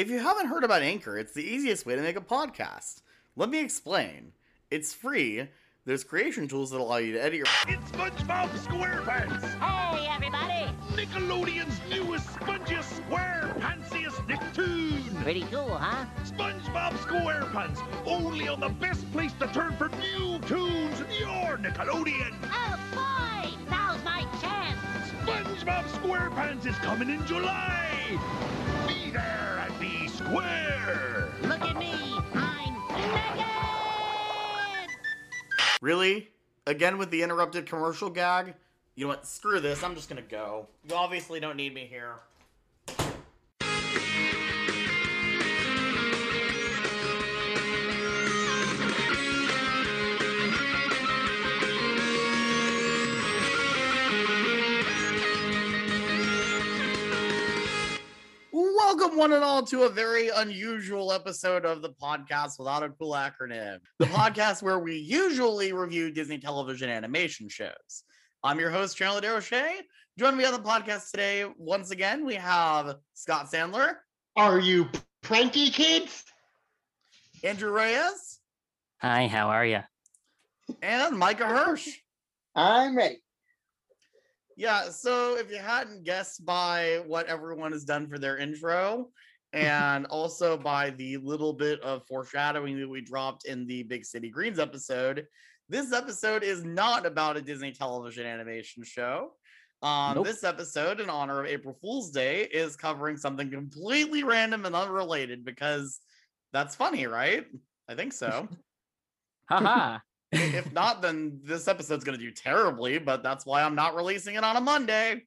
If you haven't heard about Anchor, it's the easiest way to make a podcast. Let me explain. It's free. There's creation tools that allow you to edit your. It's SpongeBob SquarePants! Hey, everybody! Nickelodeon's newest, spongiest, SquarePantsiest Nicktoon! Pretty cool, huh? SpongeBob SquarePants! Only on the best place to turn for new tunes, your Nickelodeon! Oh, boy! Now's my chance! SpongeBob SquarePants is coming in July! Be there and be square! Look at me! I'm naked! Really? Again with the interrupted commercial gag? You know what? Screw this. I'm just gonna go. You obviously don't need me here. Welcome, one and all, to a very unusual episode of the podcast without a cool acronym. The podcast where we usually review Disney television animation shows. I'm your host, Chandler DeRoche. Joining me on the podcast today, once again, we have Scott Sandler, Are you pranky kids? Andrew Reyes, Hi, how are you? and Micah Hirsch. I'm ready. Yeah, so if you hadn't guessed by what everyone has done for their intro, and also by the little bit of foreshadowing that we dropped in the Big City Greens episode, this episode is not about a Disney television animation show. Um, Nope. This episode, in honor of April Fool's Day, is covering something completely random and unrelated because that's funny, right? I think so. Haha. If not, then this episode's going to do terribly, but that's why I'm not releasing it on a Monday.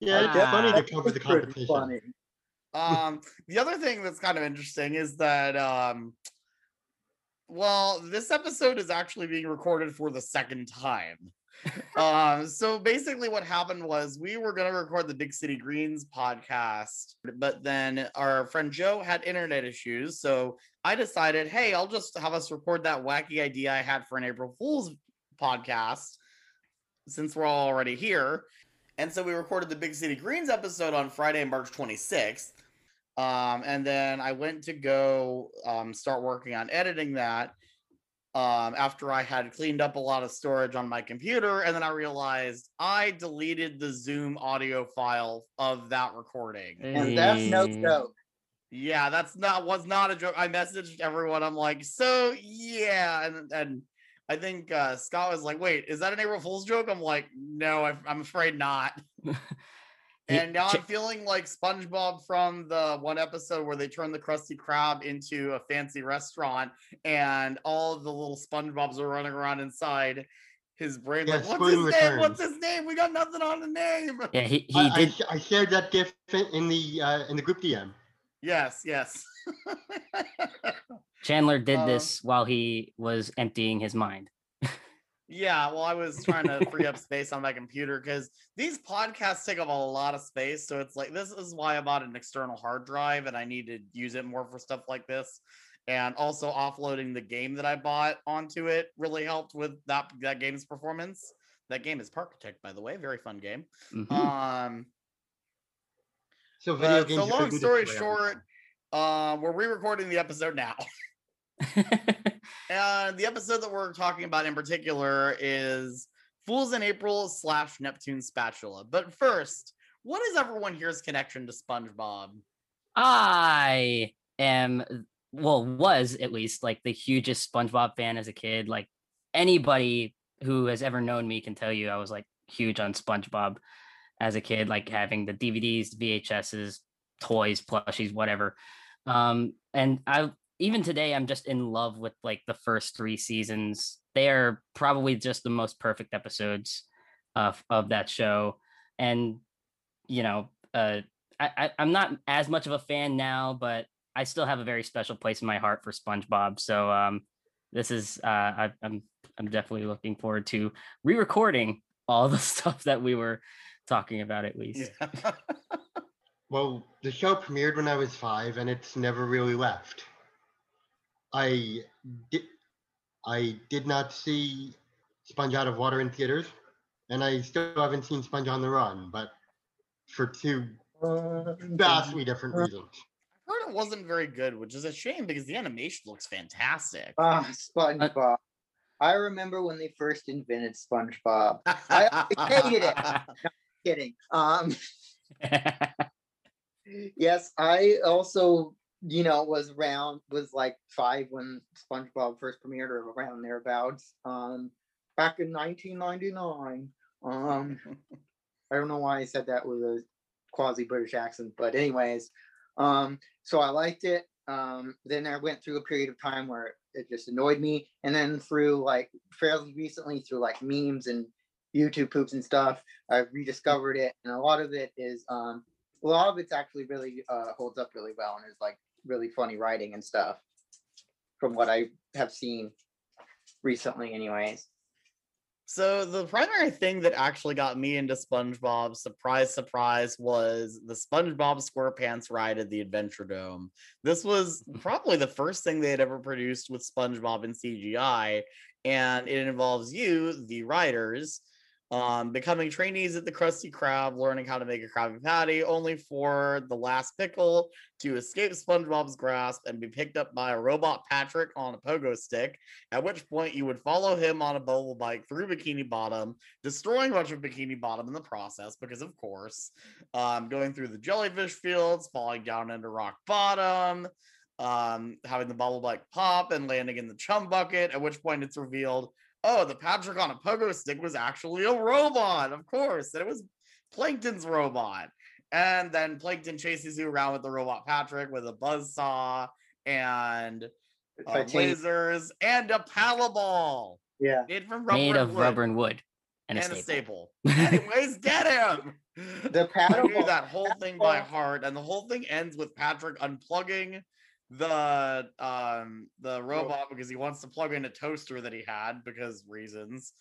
Yeah, it's Ah. funny to cover the competition. Um, the other thing that's kind of interesting is that, um, well, this episode is actually being recorded for the second time. Um, so basically, what happened was we were going to record the Big City Greens podcast, but then our friend Joe had internet issues. So I decided, hey, I'll just have us record that wacky idea I had for an April Fool's podcast since we're all already here. And so we recorded the Big City Greens episode on Friday, March 26th. Um, and then I went to go um, start working on editing that um, after I had cleaned up a lot of storage on my computer. And then I realized I deleted the Zoom audio file of that recording. And that's no Hey. joke. Yeah, that's not was not a joke. I messaged everyone. I'm like, so yeah, and and I think uh, Scott was like, wait, is that an April Fool's joke? I'm like, no, I, I'm afraid not. And now I'm feeling like SpongeBob from the one episode where they turn the Krusty Krab into a fancy restaurant, and all the little SpongeBobs are running around inside his brain. Yeah, like, what's his Spoon name? What's his name? We got nothing on the name. Yeah, he, he I, I did. sh- I shared that gif in in the uh, in the group DM. Yes, yes. Chandler did uh, this while he was emptying his mind. Yeah, well, I was trying to free up space on my computer because these podcasts take up a lot of space. So it's like this is why I bought an external hard drive and I need to use it more for stuff like this. And also offloading the game that I bought onto it really helped with that that game's performance. That game is Parkitect, by the way, very fun game. Mhm. Um, So video but games. so long story short, uh, we're re-recording the episode now. And the episode that we're talking about in particular is Fools in April slash Neptune Spatula. But first, what is everyone here's connection to SpongeBob? I am, well, was at least like the hugest SpongeBob fan as a kid. Like anybody who has ever known me can tell you I was like huge on SpongeBob as a kid, like having the DVDs, VHSs, toys, plushies, whatever. Um, and I even today I'm just in love with like the first three seasons. They are probably just the most perfect episodes of of that show. And you know, uh I, I I'm not as much of a fan now, but I still have a very special place in my heart for SpongeBob. So um this is uh I, I'm I'm definitely looking forward to re-recording all the stuff that we were talking about at least. Yeah. Well, the show premiered when I was five, and it's never really left. I did. I did not see Sponge Out of Water in theaters, and I still haven't seen Sponge on the Run, but for two vastly different reasons. I heard it wasn't very good, which is a shame because the animation looks fantastic. Ah, SpongeBob. I remember when they first invented SpongeBob. I hated it. Kidding. Um, yes, I also, you know, it was around, was like five when SpongeBob first premiered or around thereabouts. Um, back in 1999. Um, I don't know why I said that with a quasi British accent, but anyways, um, so I liked it. Um, then I went through a period of time where it just annoyed me, and then through like fairly recently through like memes and YouTube poops and stuff, I rediscovered it, and a lot of it is um, a lot of it's actually really uh, holds up really well and is like really funny writing and stuff from what I have seen recently, anyways. So the primary thing that actually got me into SpongeBob, surprise, surprise, was the SpongeBob SquarePants ride at the Adventure Dome. This was probably the first thing they had ever produced with SpongeBob in CGI, and it involves you, the writers, um, becoming trainees at the Krusty Krab, learning how to make a Krabby Patty, only for the last pickle to escape SpongeBob's grasp and be picked up by a robot Patrick on a pogo stick. At which point, you would follow him on a bubble bike through Bikini Bottom, destroying much of Bikini Bottom in the process, because of course, um, going through the jellyfish fields, falling down into Rock Bottom. Um, having the bubble bike pop and landing in the chum bucket, at which point it's revealed oh, the Patrick on a pogo stick was actually a robot, of course, and it was Plankton's robot. And then Plankton chases you around with the robot Patrick with a buzz saw and uh, lasers and a paddle ball Yeah. made from rubber Made and of wood rubber and wood. And, and, a a staple. staple. Anyways, get him. The I paddle knew that whole thing by heart, and the whole thing ends with Patrick unplugging the um the robot because he wants to plug in a toaster that he had because reasons.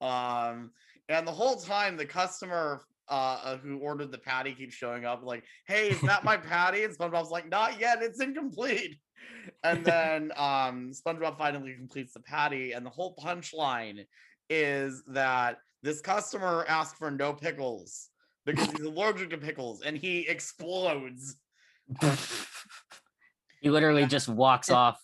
Um, and the whole time the customer uh uh, who ordered the patty keeps showing up like, "Hey, is that my patty?" And SpongeBob's like, "Not yet. It's incomplete." And then um SpongeBob finally completes the patty, and the whole punchline is that this customer asked for no pickles because he's allergic to pickles and he explodes. he literally just walks off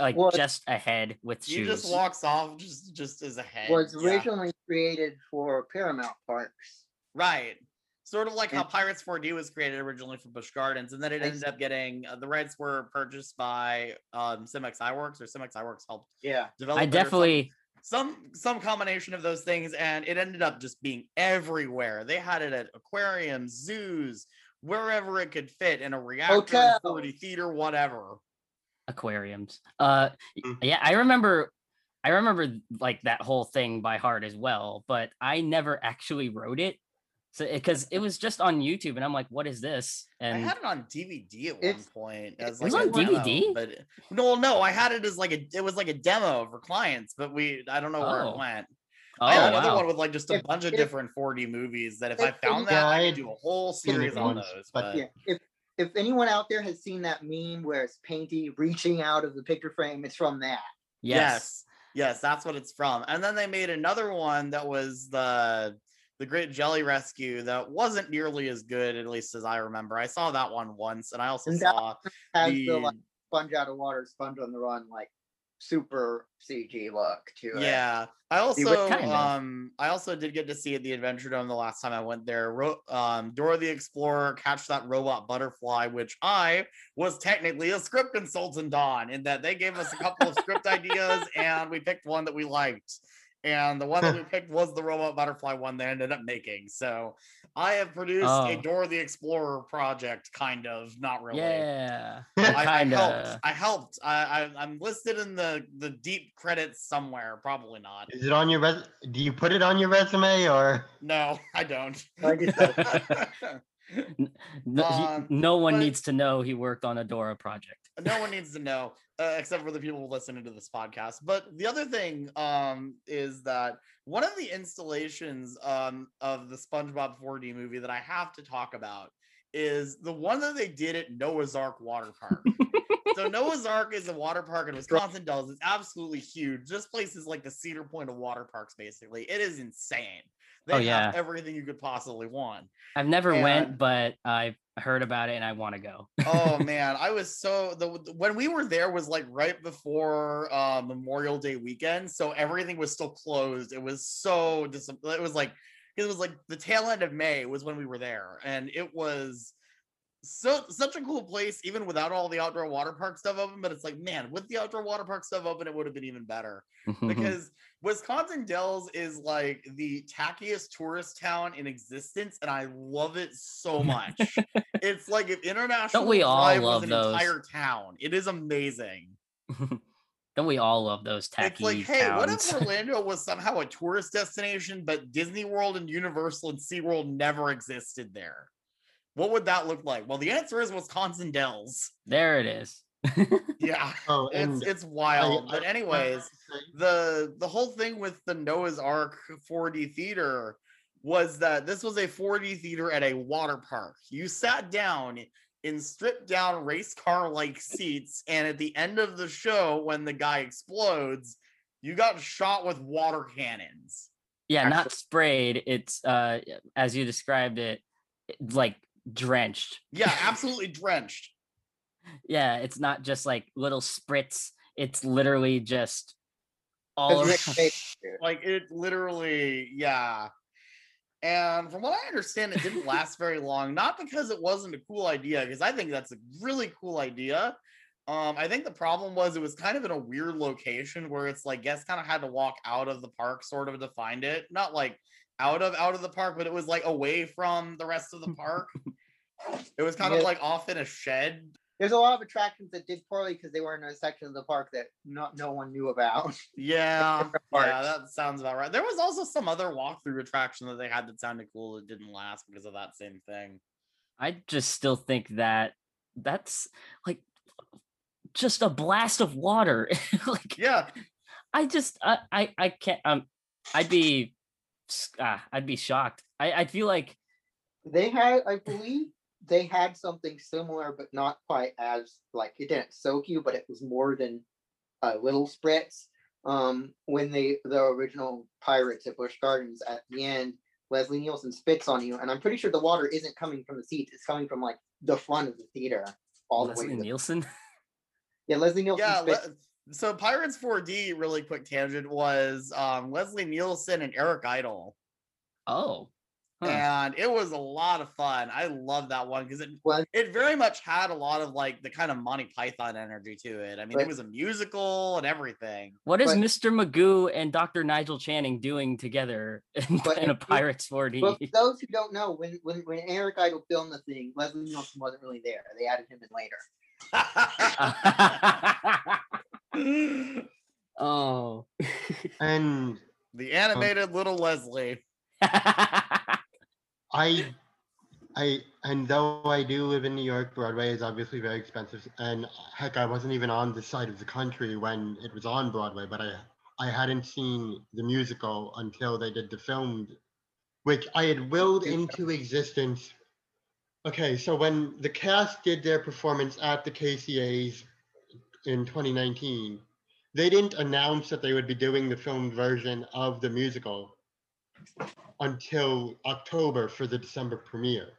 like was- just ahead with He shoes. just walks off just just as a head. was Yeah. originally created for Paramount Parks. right. Sort of like how Pirates 4D was created originally for Busch Gardens, and then it I ended up getting uh, the rights were purchased by um, SimEx-Iwerks, or SimEx-Iwerks helped Yeah. develop. I it or some- definitely some some combination of those things and it ended up just being everywhere they had it at aquariums zoos wherever it could fit in a reactor Hotels. 40 theater whatever aquariums. Uh Mm. yeah, I remember I remember like that whole thing by heart as well, but I never actually wrote it. So because it was just on YouTube and I'm like, what is this? And i And had it on dvd at It's- one point it as was like on a demo, DVD? but no no i had it as like a it was like a demo for clients but we i don't know where Oh. it went oh i had another wow. one with like just a If- bunch of if- different 4d movies that if i found that Yeah, i I could do a whole series on those but- but Yeah. If if anyone out there has seen that meme where it's Painty reaching out of the picture frame, it's from that. Yes. Yes. Yes, that's what it's from. And then they made another one that was the the Great Jelly Rescue that wasn't nearly as good, at least as I remember. I saw that one once, and I also And saw Has the, the like sponge out of water, sponge on the run, like super CG look to it. yeah. I also kind of. um I also did get to see at the Adventure Dome the last time I went there. Ro- um Dora the Explorer catch that robot butterfly, which I was technically a script consultant on, in that they gave us a couple of script ideas and we picked one that we liked. And the one that we picked was the robot butterfly one they ended up making. So I have produced a Oh. Dora the Explorer project, kind of, not really. Yeah. I, I helped. I helped. I, I I'm listed in the the deep credits somewhere. Probably not. Is it on your res? Do you put it on your resume or? No, I don't. No, Um, no one but- needs to know he worked on a Dora project. no one needs to know, uh, except for the people listening to this podcast. But the other thing um, is that one of the installations um, of the SpongeBob 4D movie that I have to talk about is the one that they did at Noah's Ark Water Park. so Noah's Ark is a water park in Wisconsin Dells. It's absolutely huge. This place is like the Cedar Point of water parks, basically. It is insane. They Oh, have yeah. everything you could possibly want. I've never And- went, but I've heard about it and I want to go. oh man, I was so the the- when we were there was like right before uh Memorial Day weekend, so everything was still closed. It was so dis- it was like it was like the tail end of May was when we were there, and it was so such a cool place even without all the outdoor water park stuff open but it's like man with the outdoor water park stuff open it would have been even better because Wisconsin Dells is like the tackiest tourist town in existence, and I love it so much. it's like if International Don't we all Drive was love an those? entire town. It is amazing. Don't we all love those tacky it's like, hey, what if Orlando was somehow a tourist destination, but Disney World and Universal and SeaWorld never existed there? What would that look like? Well, the answer is Wisconsin Dells. there it is. Yeah, Oh, it's it's wild. I- but anyways, the the whole thing with the Noah's Ark 4D theater was that this was a 4D theater at a water park. You sat down in stripped down race car like seats, and at the end of the show, when the guy explodes, you got shot with water cannons. yeah, not sprayed. It's uh as you described it, it- like drenched. Yeah, absolutely drenched. Yeah, it's not just like little spritz. It's literally just all Because around. Rick Bates did. Like it literally, yeah. And from what I understand, it didn't last very long. Not because it wasn't a cool idea, because I think that's a really cool idea. Um, I think the problem was it was kind of in a weird location where it's like guests kind of had to walk out of the park sort of to find it. Not like out of out of the park, but it was like away from the rest of the park. it was kind of like off in a shed. There's a lot of attractions that did poorly because they were in a section of the park that not no one knew about. Yeah, yeah, that sounds about right. There was also some other walkthrough attraction that they had that sounded cool that didn't last because of that same thing. I just still think that that's like just a blast of water. like Yeah, I just I I, I can't um I'd be s- ah, I'd be shocked. I I feel like They had, I believe, they had something similar, but not quite as like it didn't soak you, but it was more than a little spritz. Um, when they the original pirates at Busch Gardens at the end, Leslie Nielsen spits on you, and I'm pretty sure the water isn't coming from the seats; it's coming from like the front of the theater, all the way. Leslie To the, Nielsen. yeah, Leslie Nielsen yeah. spits. Le- so Pirates 4D, really quick tangent, was um, Leslie Nielsen and Eric Idle. Oh. Huh. and it was a lot of fun. I love that one because it Was- it very much had a lot of like the kind of Monty Python energy to it. I mean, it was a musical and everything. What is but- Mr. Magoo and Dr. Nigel Channing doing together in, But in a Pirates 4D? But for those who don't know, when when when Eric Idle filmed the thing, Leslie Nielsen wasn't really there. They added him in later. oh. and the um, animated little Leslie. I, I, and though I do live in New York, Broadway is obviously very expensive. And heck, I wasn't even on this side of the country when it was on Broadway, but I, I hadn't seen the musical until they did the film, which I had willed into existence. Okay, so when the cast did their performance at the KCA's in 2019, they didn't announce that they would be doing the filmed version of the musical until October for the December premiere.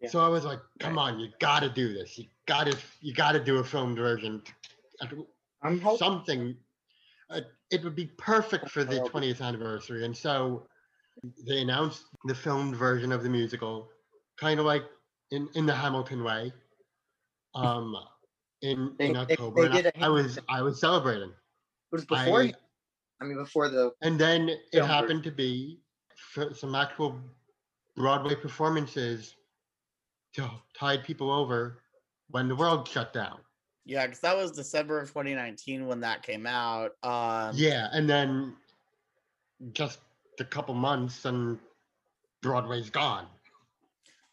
Yeah. So I was like, come on, you gotta do this. You gotta you gotta do a filmed version. I'm hoping Something uh, it would be perfect for the 20th anniversary. And so they announced the filmed version of the musical, kind of like in, in the Hamilton way. Um in, They- in October. they and I- I was I was celebrating. it was before. I- I mean, before the And then it happened to be some actual Broadway performances to tide people over when the world shut down. Yeah, because that was December of 2019 when that came out. Um, Yeah, and then just a couple months and Broadway's gone.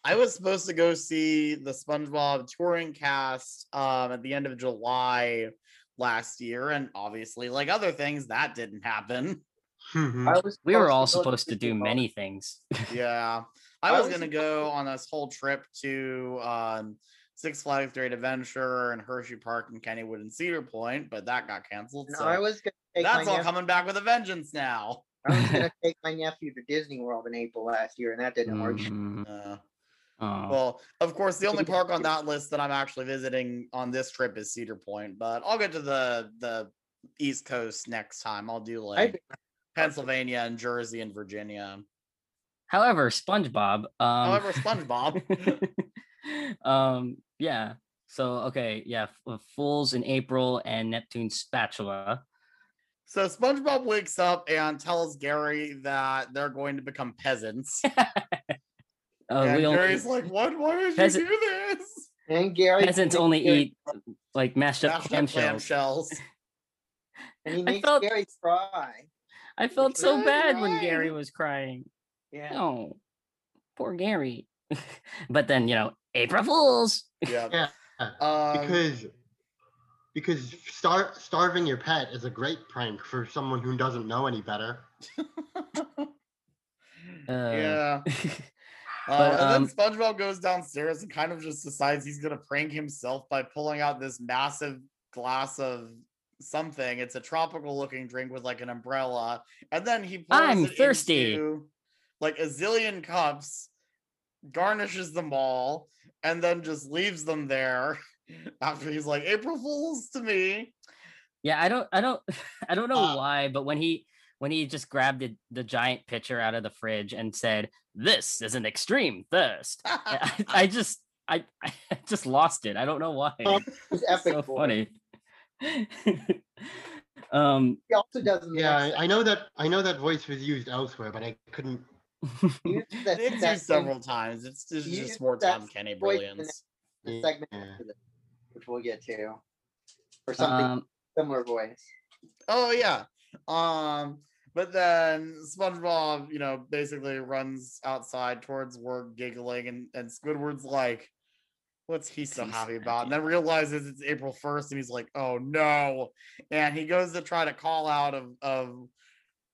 I was supposed to go see the SpongeBob touring cast um, at the end of July last year, and obviously, like other things, that didn't happen. Mhm. I was we were all go to supposed to do Super many things. Yeah, I I was was gonna go on this whole trip to um, Six Flags Great Adventure and Hershey Park and Kennywood and Cedar Point, but that got canceled. And So I was gonna—that's all nephew- coming back with a vengeance now. I was gonna take my nephew to Disney World in April last year, and that didn't work. Mm, Uh, well, of course, the only park on that list that I'm actually visiting on this trip is Cedar Point, but I'll get to the the East Coast next time. I'll do like Pennsylvania and Jersey and Virginia. However, SpongeBob. Um, However, SpongeBob. um, yeah. So okay, yeah, uh, Fools in April and Neptune Spatula. So SpongeBob wakes up and tells Gary that they're going to become peasants. Uh, and we only, Gary's like, "What? Why would Peasant- you do this?" And Gary peasants makes only Gary- eat like mashed up Mashed clam clam shells. shells. and he I felt- Gary cry. I felt so Good bad when. Gary was crying. Yeah. Oh, poor Gary. but then you know, April Fools. Yeah. Yeah, Um, because because star- starving your pet is a great prank for someone who doesn't know any better. Uh, yeah. But, and um, then SpongeBob goes downstairs and kind of just decides he's gonna prank himself by pulling out this massive glass of something. It's a tropical looking drink with like an umbrella, and then he pours I'm it thirsty. into, like a zillion cups, garnishes them all, and then just leaves them there. After he's like April Fools to me. Yeah, I don't, I don't, I don't know Uh, why, but when he when he just grabbed the, the giant pitcher out of the fridge and said, "This is an extreme thirst," I, I just, I, I just lost it. I don't know why. Um, It's epic. so funny. um, He also doesn't. Yeah, I, I know that I know that voice was used elsewhere, but I couldn't. that, it's that used several times. It's, it's he just more Tom Kenny brilliance. the segment, Yeah. this, which we'll get to, or something um, similar voice. Oh yeah. Um, but then SpongeBob, you know, basically runs outside towards work, giggling, and and Squidward's like, "What's he so happy about?" And then realizes it's April first, and he's like, "Oh no!" And he goes to try to call out of of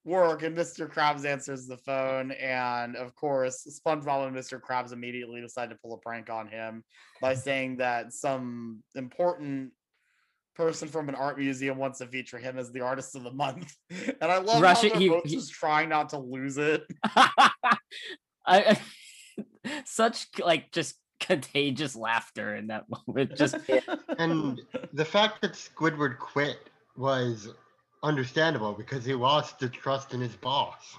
work, and Mr. Krabs answers the phone, and of course, SpongeBob and Mr. Krabs immediately decide to pull a prank on him by saying that some important person from an art museum wants to feature him as the artist of the month. And I love Russia- how they're he- both he- just trying not to lose it. I, I such like just contagious laughter in that moment. Just And the fact that Squidward quit was understandable because he lost the trust in his boss.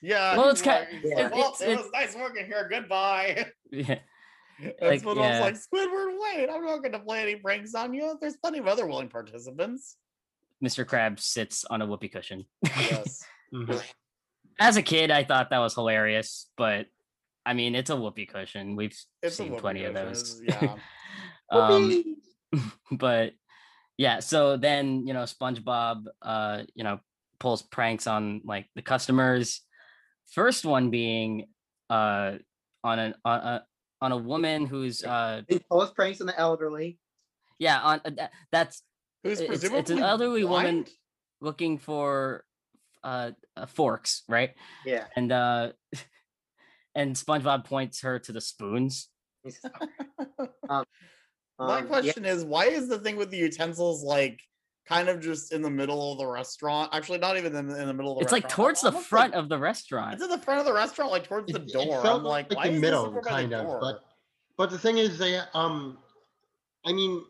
yeah. Well, it's ki- like- he's yeah. well, It's- it it's- was nice working here. Goodbye. yeah. And Like, SpongeBob's yeah. like, Squidward, wait, I'm not going to play any pranks on you. There's plenty of other willing participants. Mr. Crab sits on a whoopee cushion. Yes. Mhm. As a kid, I thought that was hilarious, but I mean, it's a whoopee cushion. We've It's seen whoopee plenty of those. Yeah. um, but yeah, so then you know, SpongeBob, uh, you know, pulls pranks on like the customers. First one being uh on an on a on a woman who's uh He pulls pranks on the elderly. yeah on uh, that's Who's It's- it's an presumably elderly woman. looking for uh, uh forks right Yeah. and uh and SpongeBob points her to the spoons. He's- um, My um, yeah, question is, why is the thing with the utensils like kind of just in the middle of the restaurant? Actually, not even in, in the middle of the It's like towards the front like- of the restaurant. It's in the front of the restaurant, like towards the It- it door. felt I'm like, why the is middle, over the kind of, but but the thing is, they um, I mean,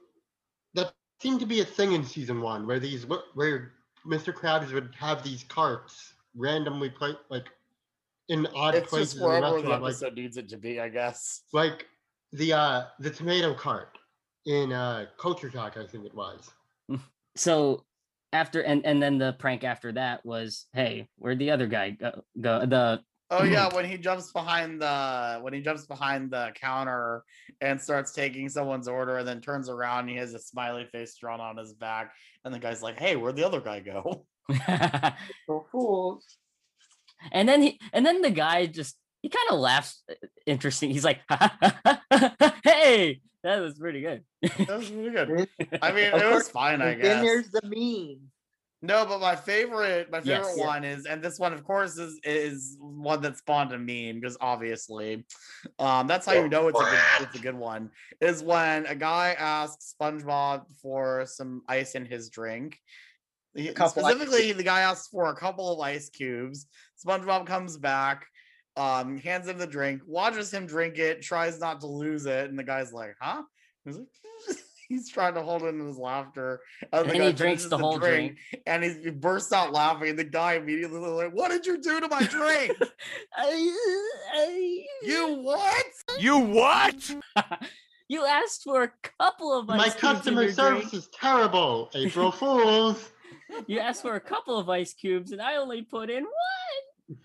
that seemed to be a thing in season one where these where Mr. Krabs would have these carts randomly play like in odd it's places just in the wherever the restaurant, like episode needs it to be, I guess. like the uh the tomato cart in uh Culture Shock, I think it was. So after and and then the prank after that was, hey, where'd the other guy go? go the Oh yeah, when he jumps behind the when he jumps behind the counter and starts taking someone's order and then turns around and he has a smiley face drawn on his back and the guy's like, "Hey, where'd the other guy go?" for fools. and then he and then the guy just he kind of laughs uh, interesting. He's like, hey, that was pretty good. That was really good. I mean, it was fine, I guess. then guess. there's the meme. No, but my favorite, my Yes. favorite Yeah. one is, and this one, of course, is is one that spawned a meme because obviously, um, that's how you know it's a good, it's a good one. Is when a guy asks SpongeBob for some ice in his drink, He- specifically, the guy asks for a couple of ice cubes. SpongeBob comes back, um, hands him the drink, watches him drink it, tries not to lose it, and the guy's like, "Huh?" He's like, he's trying to hold in his laughter, and, And he drinks finishes the whole drink. and he, he bursts out laughing. And the guy immediately like, "What did you do to my drink? I- I- you what?" You what? you asked for a couple of My ice cubes in customer your service drink. is terrible. April Fools. You asked for a couple of ice cubes, and I only put in one.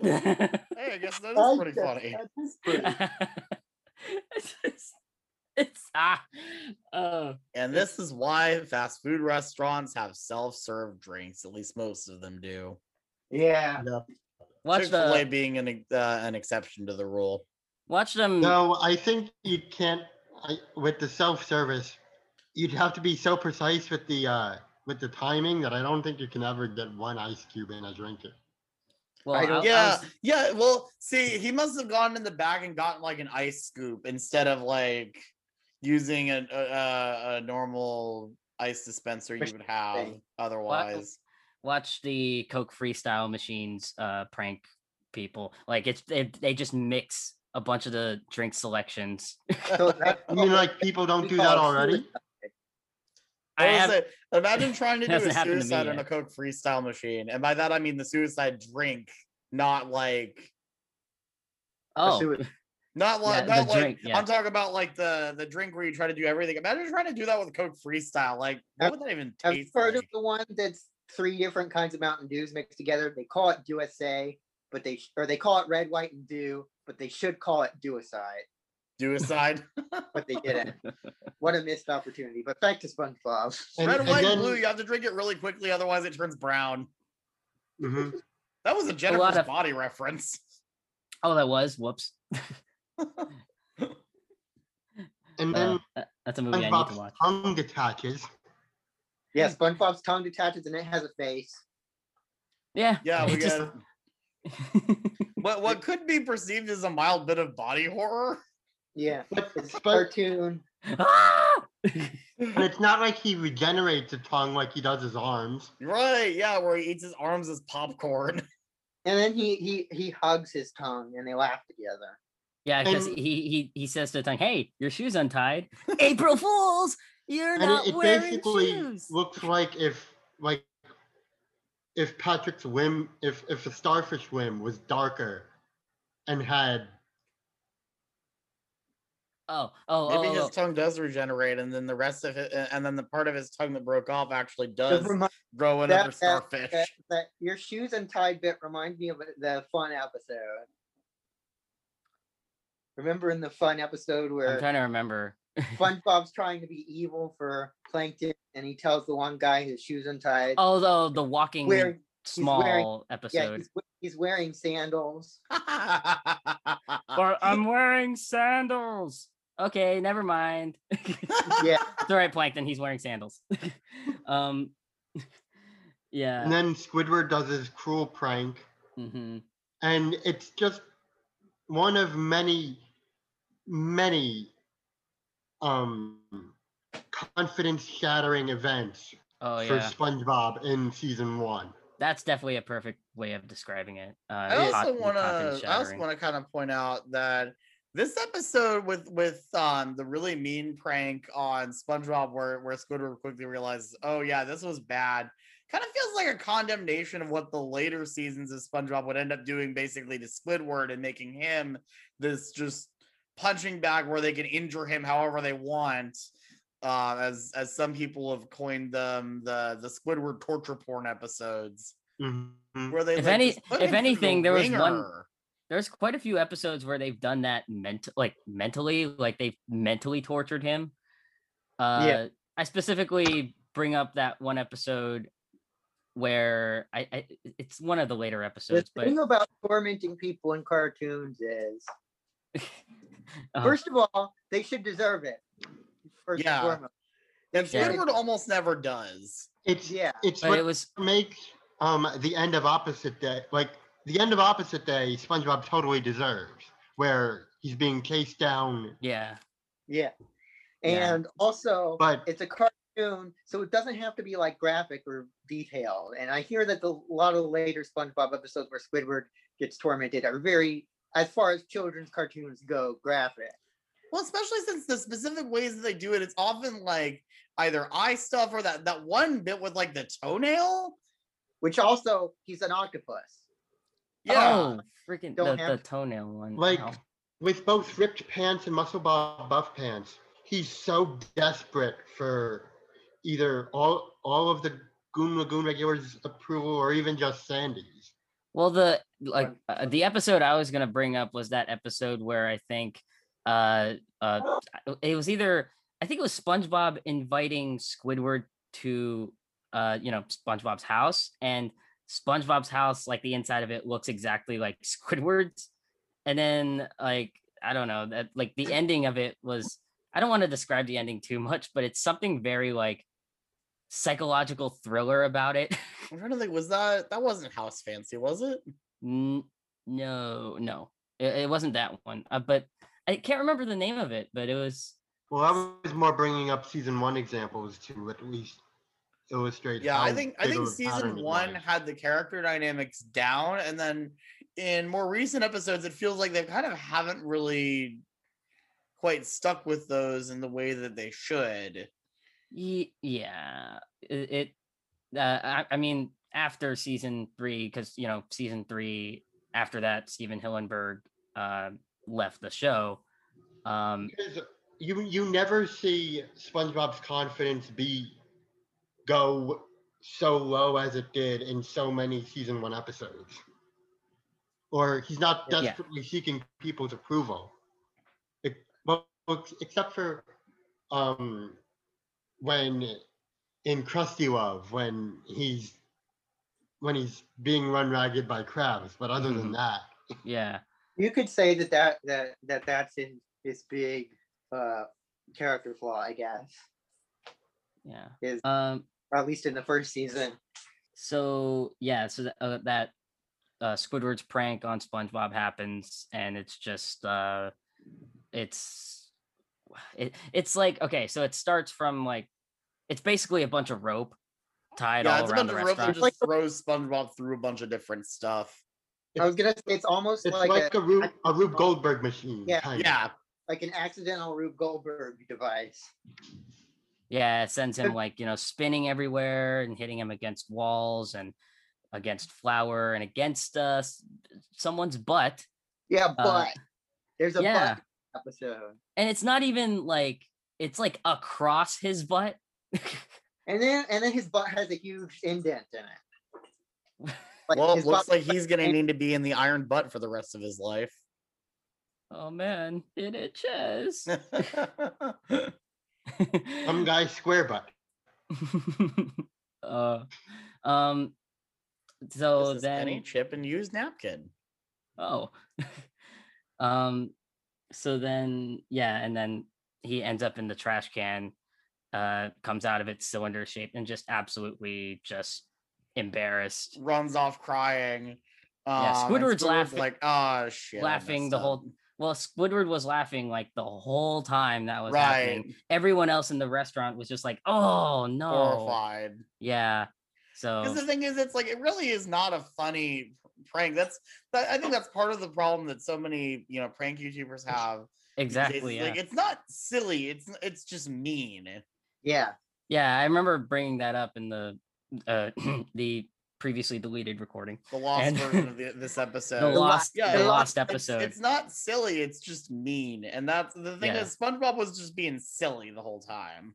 Hey, I guess that is pretty funny. that is pretty- it's, it's, it's ah, uh, And this is why fast food restaurants have self-serve drinks. At least most of them do. Yeah. watch Chick-fil-A the being an uh, an exception to the rule. watch them. No, I think you can't. I, with the self-service, you'd have to be so precise with the uh, with the timing that I don't think you can ever get one ice cube in a drink. It. Well, I don't- I- I Yeah, was- yeah. Well, see, he must have gone in the back and gotten like an ice scoop instead of like using a a, a, a normal ice dispenser you would have otherwise. watch the Coke freestyle machines uh prank people. Like it's they, they just mix a bunch of the drink selections. So that's I mean, like people don't do that already. Suicide. I was have- it? Imagine trying to do a happened to me suicide on a. Coke freestyle machine, and by that I mean the suicide drink, not like oh, sui- Not like, Yeah, not the like drink, yeah. I'm talking about like the the drink where you try to do everything. Imagine trying to do that with Coke Freestyle. Like, what Have- would that even Have you taste heard like? of the one that's three different kinds of Mountain Dews mixed together? They call it USA, but they or they call it red, white, and dew, but they should call it Dewicide, Suicide. but they didn't. what a missed opportunity! But back to SpongeBob. And, Red, and white, then, and blue. You have to drink it really quickly, otherwise it turns brown. Mhm. That was a Jennifer's lot of- body reference. oh, that was whoops. and Uh, then that- that's a movie I need to SpongeBob's watch. tongue detaches. Yeah, SpongeBob's tongue detaches and it has a face. Yeah, Yeah, we it just- get what what could be perceived as a mild bit of body horror. Yeah, But, it's but, cartoon. But it's not like he regenerates a tongue like he does his arms. Right, yeah, where he eats his arms as popcorn. And then he he he hugs his tongue and they laugh together. yeah, because he he he says to the tongue, "Hey, your shoes untied. April Fools, you're And not it, it wearing basically shoes." looks like if like if Patrick's whim if if a starfish whim was darker and had oh, oh, Maybe oh, his oh, tongue does regenerate, and then the rest of it, and then the part of his tongue that broke off actually does remi- grow another that- starfish. that, that your shoes untied bit reminds me of the fun episode. Remember in the fun episode where I'm trying to remember. SpongeBob's trying to be evil for Plankton, and he tells the one guy his shoes untied. Oh, the the walking wearing, small wearing- yeah, episode. he's, he's wearing sandals. Or I'm wearing sandals. Okay, never mind. Yeah, it's all right, Plankton. He's wearing sandals. um, yeah. and then Squidward does his cruel prank hmm and it's just one of many many um confidence shattering events Oh for yeah, SpongeBob in season 1. that's definitely a perfect way of describing it. Uh, I also want to. I also want to kind of point out that this episode with with um the really mean prank on SpongeBob, where where Squidward quickly realizes, oh yeah, this was bad. Kind of feels like a condemnation of what the later seasons of SpongeBob would end up doing, basically to Squidward and making him this just punching bag where they can injure him however they want. Uh, as as some people have coined them, the the Squidward torture porn episodes, Mhm. where they If like, any- if him through the anything, there was one- ringer. There's quite a few episodes where they've done that mental, like mentally, like they've mentally tortured him. Uh, I specifically bring up that one episode where I, I it's one of the later the episodes, but the thing about tormenting people in cartoons is, uh, first of all, they should deserve it. First Yeah. and foremost. And Yeah. Squidward almost never does. It's Yeah. it's but what it was makes um the end of opposite day like the end of opposite day SpongeBob totally deserves where he's being chased down yeah. Yeah. Yeah. And also, but it's a cartoon cartoon, so it doesn't have to be like graphic or detailed. And I hear that the, a lot of the later SpongeBob episodes where Squidward gets tormented are very, as far as children's cartoons go, graphic. Well, especially since the specific ways that they do it, it's often like either eye stuff or that that one bit with like the toenail. Which also, he's an octopus. Yeah. Oh, freaking Don't the, have the to- toenail one. Like Ow. with both ripped pants and muscle bob buff pants, he's so desperate for either all all of the Goon Lagoon regulars' approval or even just Sandy's. Well, the like uh, the episode I was gonna bring up was that episode where I think uh uh it was either I think it was SpongeBob inviting Squidward to uh you know SpongeBob's house and SpongeBob's house like the inside of it looks exactly like Squidward's and then like I don't know that like the ending of it was I don't want to describe the ending too much but it's something very like psychological thriller about it I'm trying to think. Was that that wasn't House Fancy, was it? N- no, no, it, it wasn't that one. Uh, but I can't remember the name of it. But it was Well, I was more bringing up season one examples to at least illustrate. Yeah, I think I think of a pattern season one was. had the character dynamics down, and then in more recent episodes, it feels like they kind of haven't really quite stuck with those in the way that they should. ye- yeah. It. it uh, I, I mean, after season three, because you know, season three after that, Stephen Hillenburg uh, left the show. Um, Because you you never see SpongeBob's confidence be go so low as it did in so many season one episodes. Or he's not Yeah. desperately seeking people's approval. Ex- well, except for um when in Krusty Love when he's when he's being run ragged by Krabs, but other than Mhm. that, yeah. You could say that that that, that that's in his big uh character flaw, I guess. Yeah. Is Um. Or at least in the first season. so yeah so that, uh, that uh squidward's prank on spongebob happens and it's just uh it's it, it's like okay so it starts from like it's basically a bunch of rope tied yeah, all it's a bunch the of rope that just throws SpongeBob through a bunch of different stuff. I was gonna say it's almost it's like, like, a, a, Rube, a Rube Goldberg machine. Yeah. kind of. Yeah, like an accidental Rube Goldberg device. Yeah it sends him like you know spinning everywhere and hitting him against walls and against flour and against uh someone's butt Yeah, Uh, but there's a yeah butt episode. and it's not even like it's like across his butt And then and then his butt has a huge indent in it. Like well, it looks like he's gonna need to be in the iron butt for the rest of his life. oh man it itches Some guy square butt. uh, um. So then, any chip and use napkin. oh, um. So then, yeah, and then he ends up in the trash can. Uh, comes out of its cylinder shape and just absolutely just embarrassed, Runs off crying. Yeah, um, and Squidward's laughing- like, oh shit, laughing the up." whole. Well, Squidward was laughing like the whole time that was happening. right, Everyone else in the restaurant was just like, "Oh no!" horrified. Yeah. So Because the thing is, it's like it really is not a funny prank. That's that, I think that's part of the problem that so many you know prank YouTubers have. exactly. is, Yeah. Like it's not silly. It's it's just mean. yeah. Yeah, I remember bringing that up in the uh the previously deleted recording. The lost And- version of the, this episode. The lost yeah, the lost episode. It's, not silly. It's just mean, and that's the thing Yeah. is SpongeBob was just being silly the whole time.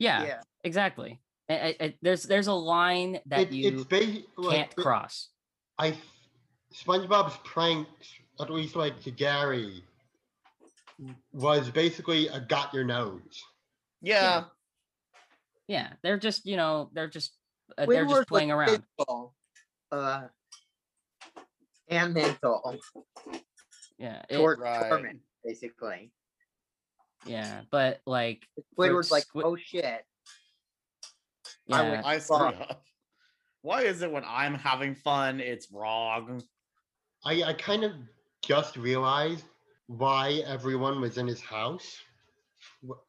yeah, Yeah. exactly. I- I- I- there's there's a line that It- you it's ba- can't it- cross. I SpongeBob's pranks, at least like to Gary, was basically a got your nose. Yeah, Yeah, they're just you know they're just uh, they're just playing around. physical, uh, and mental Yeah, it- toward right. torment, basically. yeah, but like for Squidward's like, Squid- oh shit. yeah, I would- I screwed up. Why is it when I'm having fun, it's wrong? I, I kind of just realized why everyone was in his house.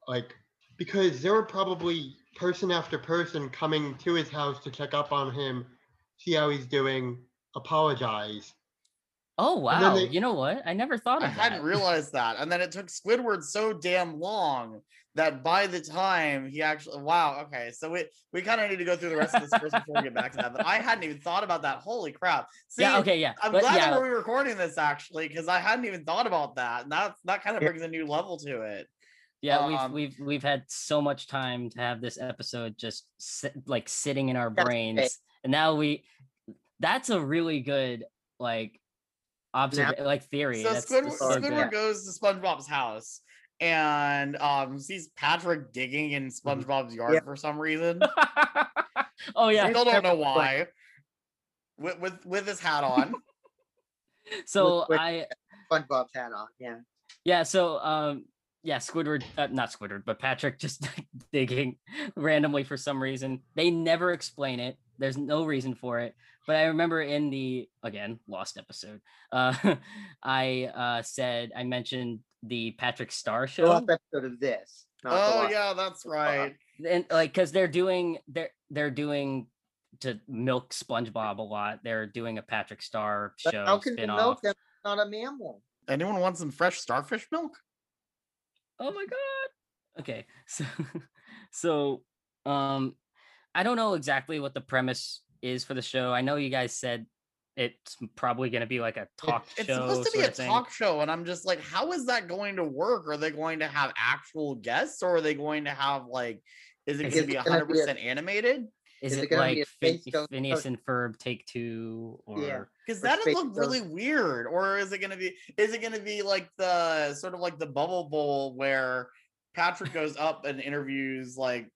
Like because there were probably person after person coming to his house to check up on him, see how he's doing, apologize. Oh wow! they- you know what? I never thought of I of hadn't realized that. And then it took Squidward so damn long that by the time he actually wow, okay. So we we kind of need to go through the rest of this first before we get back to that. But I hadn't even thought about that. Holy crap. See, yeah. Okay. Yeah. I'm but glad yeah, that we're recording this actually, because I hadn't even thought about that. And that that kind of Yeah. brings a new level to it. Yeah. um, we've we've we've had so much time to have this episode just sit, like sitting in our That's okay. brains, and now we. That's a really good like observation, like theory. So That's Squidward, just so Squidward good. goes to SpongeBob's house and um sees Patrick digging in SpongeBob's yard Yeah. for some reason. oh yeah. Still don't know why. With with with his hat on. So with- I SpongeBob's hat on. Yeah. Yeah, so um yeah, Squidward uh, not Squidward, but Patrick just digging randomly for some reason. They never explain it. There's no reason for it. But I remember in the again, lost episode. Uh I uh said I mentioned the Patrick Star The show last episode of this. oh yeah, that's right. and like cuz they're doing they're they're doing to milk SpongeBob a lot. They're doing a Patrick Star But show how can you spin-off. milk them? It's Not a mammal. Anyone want some fresh starfish milk? Oh my god okay so so um i don't know exactly what the premise is for the show i know you guys said it's probably going to be like a talk It's show supposed to be a talk show, and I'm just like, how is that going to work? Are they going to have actual guests, or are they going to have like, is it going to be gonna 100 be a- percent animated? is, is it it gonna be like a Fin- phineas and ferb take two or Yeah. Because Or that'd Space look really weird. Or is it gonna be is it gonna be like the sort of like the bubble bowl where Patrick goes up and interviews like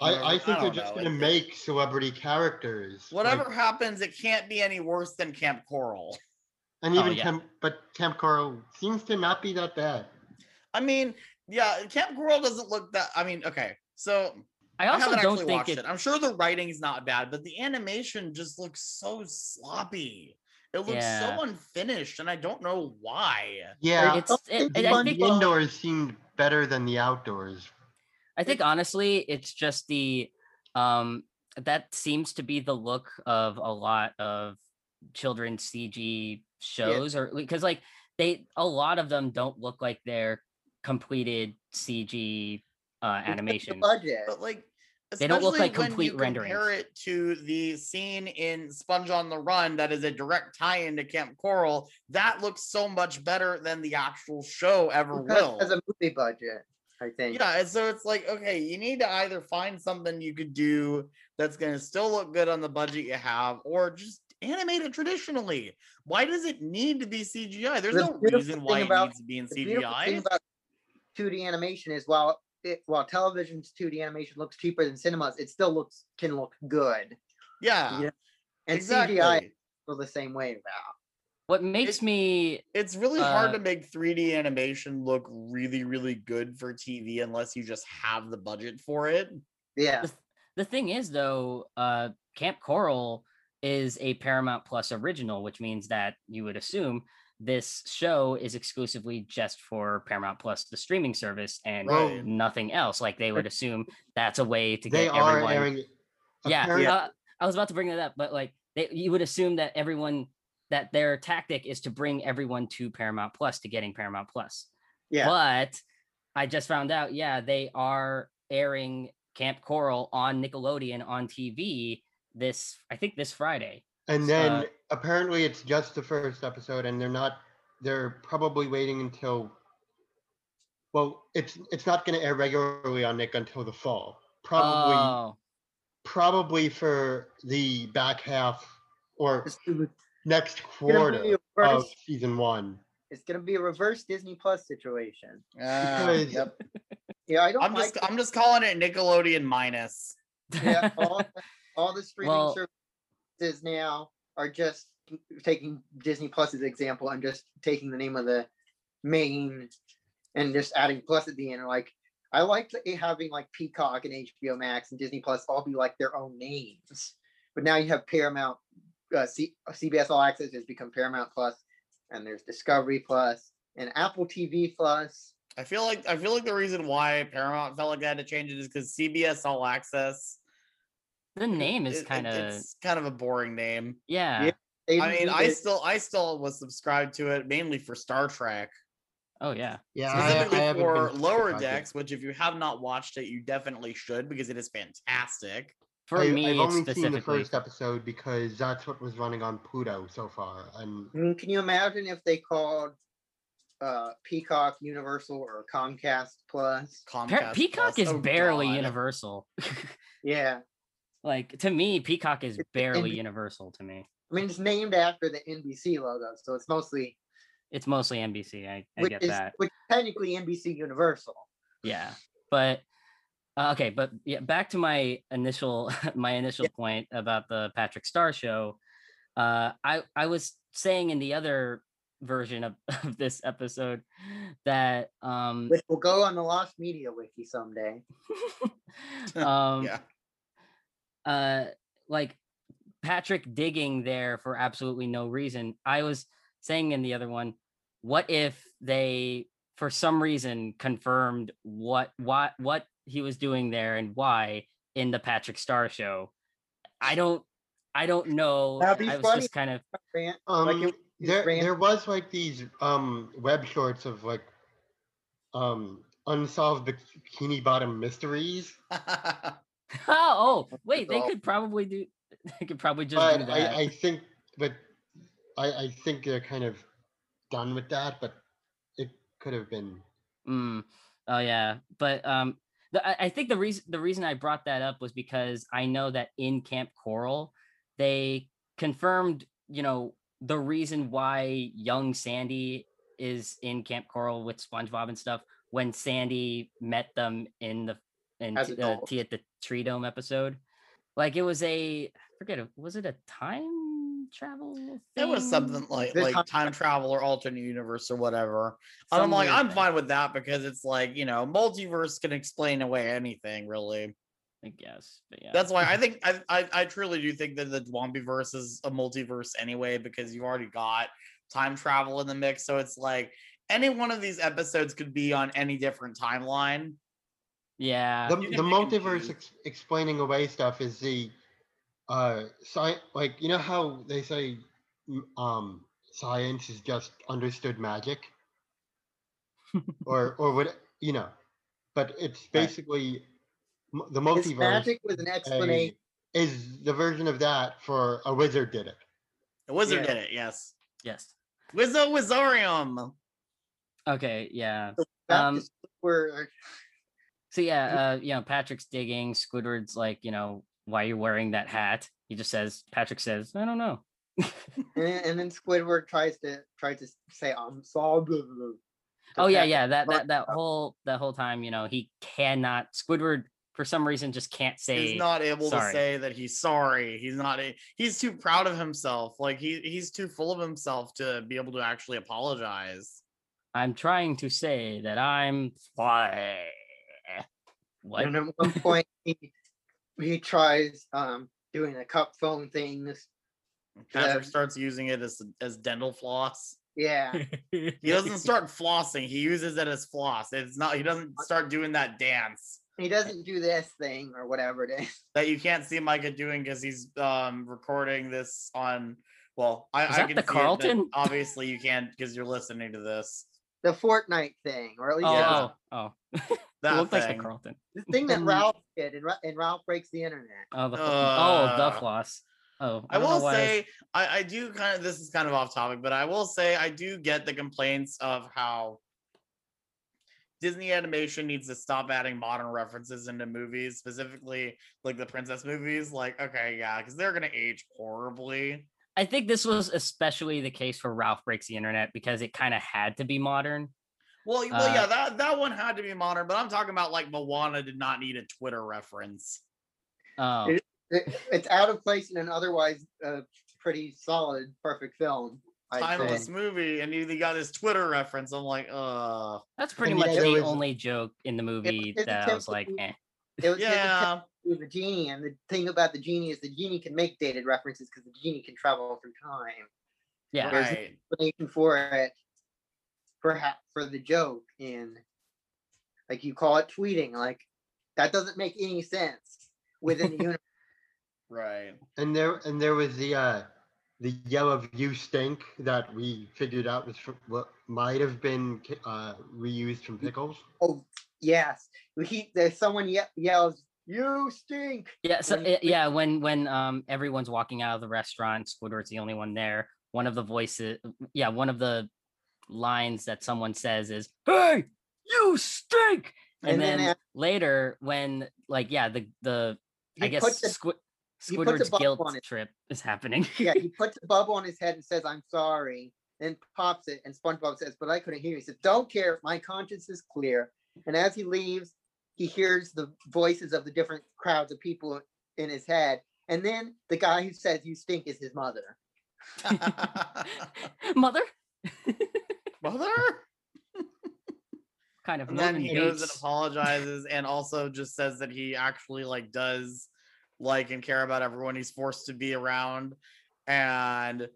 I, Or- I I think they're just know, going to make celebrity characters. like- whatever happens, it can't be any worse than Camp Coral. and Oh, even yeah. Camp, but Camp Coral seems to not be that bad. I mean, yeah, Camp Coral doesn't look that I mean, okay, so i I, also haven't don't actually think watched it, it. I'm sure the writing's not bad, but the animation just looks so sloppy. It looks Yeah. so unfinished, and I don't know why. Yeah, it's don't it, think it- i SpongeBob- think the indoors seemed better than the outdoors. I think honestly, it's just the um that seems to be the look of a lot of children's CG shows, or because like they a lot of them don't look like they're completed CG uh, animation. budget. But like, They don't look like complete rendering. compare it to the scene in Sponge on the Run that is a direct tie-in to Camp Coral. That looks so much better than the actual show ever Because will. As a movie budget, I think. Yeah, and so it's like, okay, you need to either find something you could do that's going to still look good on the budget you have, or just animate it traditionally. Why does it need to be CGI? There's The no reason why it needs to be in CGI. about 2D animation is while it, while television's 2D animation looks cheaper than cinemas, it still looks can look good. Yeah, Yeah, And exactly. CGI feel the same way about. What makes me It's really hard Uh, to make 3D animation look really, really good for TV unless you just have the budget for it. Yeah. the, the thing is though, uh Camp Coral is a Paramount Plus original, which means that you would assume this show is exclusively just for Paramount Plus, the streaming service, and Right. nothing else. Like they would assume that's a way to They get everyone. airing. it. yeah, uh, I was about to bring that up, but like they, you would assume that everyone that their tactic is to bring everyone to Paramount Plus to getting Paramount Plus. Yeah. But I just found out, yeah, they are airing Camp Coral on Nickelodeon on TV this, I think this Friday. And then Uh, apparently it's just the first episode, and they're not. They're probably waiting until. Well, it's it's not going to air regularly on Nick until the fall. Probably, Oh, probably for the back half or It's, it's next quarter of season one. it's gonna be a reverse Disney Plus situation. Uh, Because- yep. Yeah, I don't I'm like just I'm just calling it Nickelodeon minus. yeah, all, all the streaming Well- services now are just taking Disney Plus as example and just taking the name of the main and just adding plus at the end. Like I like having like Peacock and HBO Max and Disney Plus all be like their own names. But now you have Paramount, uh, C- CBS All Access has become Paramount Plus, and there's Discovery Plus and Apple TV Plus. I feel like I feel like the reason why Paramount felt like they had to change it is because CBS All Access. The name is it- it- kind of it's kind of a boring name. yeah. They I mean, I to- still I still was subscribed to it mainly for Star Trek, Oh yeah. Yeah, I, I specifically for Lower subscribed to it. Decks, which if you have not watched it, you definitely should because it is fantastic. For I, me, I've it's only seen the first episode because that's what was running on Pluto so far, and can you imagine if they called uh Peacock Universal or Comcast Plus? Par- Comcast Peacock Plus. is Oh, barely God. universal. Yeah. Like to me, Peacock is It's barely NB universal to me. I mean, it's named after the NBC logo, so it's mostly It's mostly NBC. I, I which get is that. which technically NBC Universal. Yeah, but uh, okay, but yeah, back to my initial my initial point about the Patrick Star show. Uh, I I was saying in the other version of, of this episode that um which will go on the Lost Media Wiki someday. um yeah. Uh like Patrick digging there for absolutely no reason. I was saying in the other one, what if they for some reason confirmed what what what he was doing there and why in the Patrick Star show? I don't I don't know. That'd be I was funny. just kind of um, like it- it there ran- there was like these um web shorts of like um unsolved bikini bottom mysteries, oh, oh wait, they could probably do they could probably just but do that. I, I think but I I think they're kind of done with that, but it could have been Mm. Oh yeah, but um, the, I, I think the reason the reason I brought that up was because I know that in Camp Coral, they confirmed, you know, the reason why young Sandy is in Camp Coral with SpongeBob and stuff when Sandy met them in the in t- tea at the Tree Dome episode. Like it was a I forget it was it a time travel? It was something like The like time- time travel or alternate universe or whatever. And I'm like, I'm fine with that because it's like, you know, multiverse can explain away anything, really. I guess. But yeah. That's why I think I, I I truly do think that the Dwombiverse is a multiverse anyway, because you've already got time travel in the mix. So it's like any one of these episodes could be on any different timeline. Yeah. the, the multiverse ex- explaining away stuff is the uh sci- like you know how they say um science is just understood magic or or what you know but it's basically m- the It's multiverse magic with an a- explanation. is the version of that for a wizard did it a wizard Yeah. did it, yes. yes. Wizzo Wizorium. Okay, yeah. Back to um, where So yeah, uh, you know, Patrick's digging. Squidward's like, you know, why are you wearing that hat? He just says, Patrick says, I don't know. and, and then Squidward tries to tries to say I'm sorry. Oh yeah, Patrick. yeah. That that that whole that whole time, you know, he cannot. Squidward for some reason just can't say. He's not able sorry. to say that he's sorry. He's not a, he's too proud of himself. Like he he's too full of himself to be able to actually apologize. I'm trying to say that I'm sorry. What? And at one point he he tries um doing the cup phone things. Patrick Yeah. starts using it as as dental floss. Yeah. He doesn't start flossing. He uses it as floss. It's not. He doesn't start doing that dance He doesn't do this thing or whatever it is. that you can't see Micah doing because he's um recording this on. Well, I, Is I that can the see it, Carlton? obviously, you can't because you're listening to this. The Fortnite thing, or at least Oh, Yeah. oh, oh. That it looked like the Carlton. the thing that Ralph did, and, and Ralph breaks the internet. Oh, the fl- oh, the Uh, floss. Oh, I don't will say I, I do kind of this is kind of off topic, but I will say I do get the complaints of how Disney animation needs to stop adding modern references into movies, specifically like the princess movies. Like, okay, yeah, because they're gonna age horribly. I think this was especially the case for Ralph Breaks the Internet because it kind of had to be modern. Well, y- well, yeah, Uh, that that one had to be modern, but I'm talking about like Moana did not need a Twitter reference. Oh, It- It- it's out of place in an otherwise uh, pretty solid, perfect film. I'd say. Timeless movie, and you, you got this Twitter reference. I'm like, uh, that's pretty much there the was- only joke in the movie it's that I was like, attempted- eh. It was his yeah. to do the genie, and the thing about the genie is the genie can make dated references because the genie can travel through time. Yeah, There's- Right. Explanation for it, perhaps for the joke in like you call it tweeting. Like that doesn't make any sense within the universe. Right. And there and there was the uh the yell of you stink that we figured out was fr- what might have been ki- uh reused from pickles. Oh yes, he there's someone ye- yells, "You stink!" Yeah, so When- uh, yeah, when when um everyone's walking out of the restaurant, Squidward's the only one there. One of the voices, yeah, one of the lines that someone says is, "Hey, you stink!" And, And then then af- later, when like yeah, the the I guess the- Squid he puts a Squidward's bubble guilt trip is happening. yeah, he puts a bubble on his head and says, "I'm sorry," then pops it, and SpongeBob says, "But I couldn't hear." you." He says, "Don't care. My conscience is clear." And as he leaves, he hears the voices of the different crowds of people in his head, and then the guy who says, "You stink" is his mother. Mother, Mother? kind of And then he goes and apologizes and also just says that he actually like does like and care about everyone he's forced to be around. And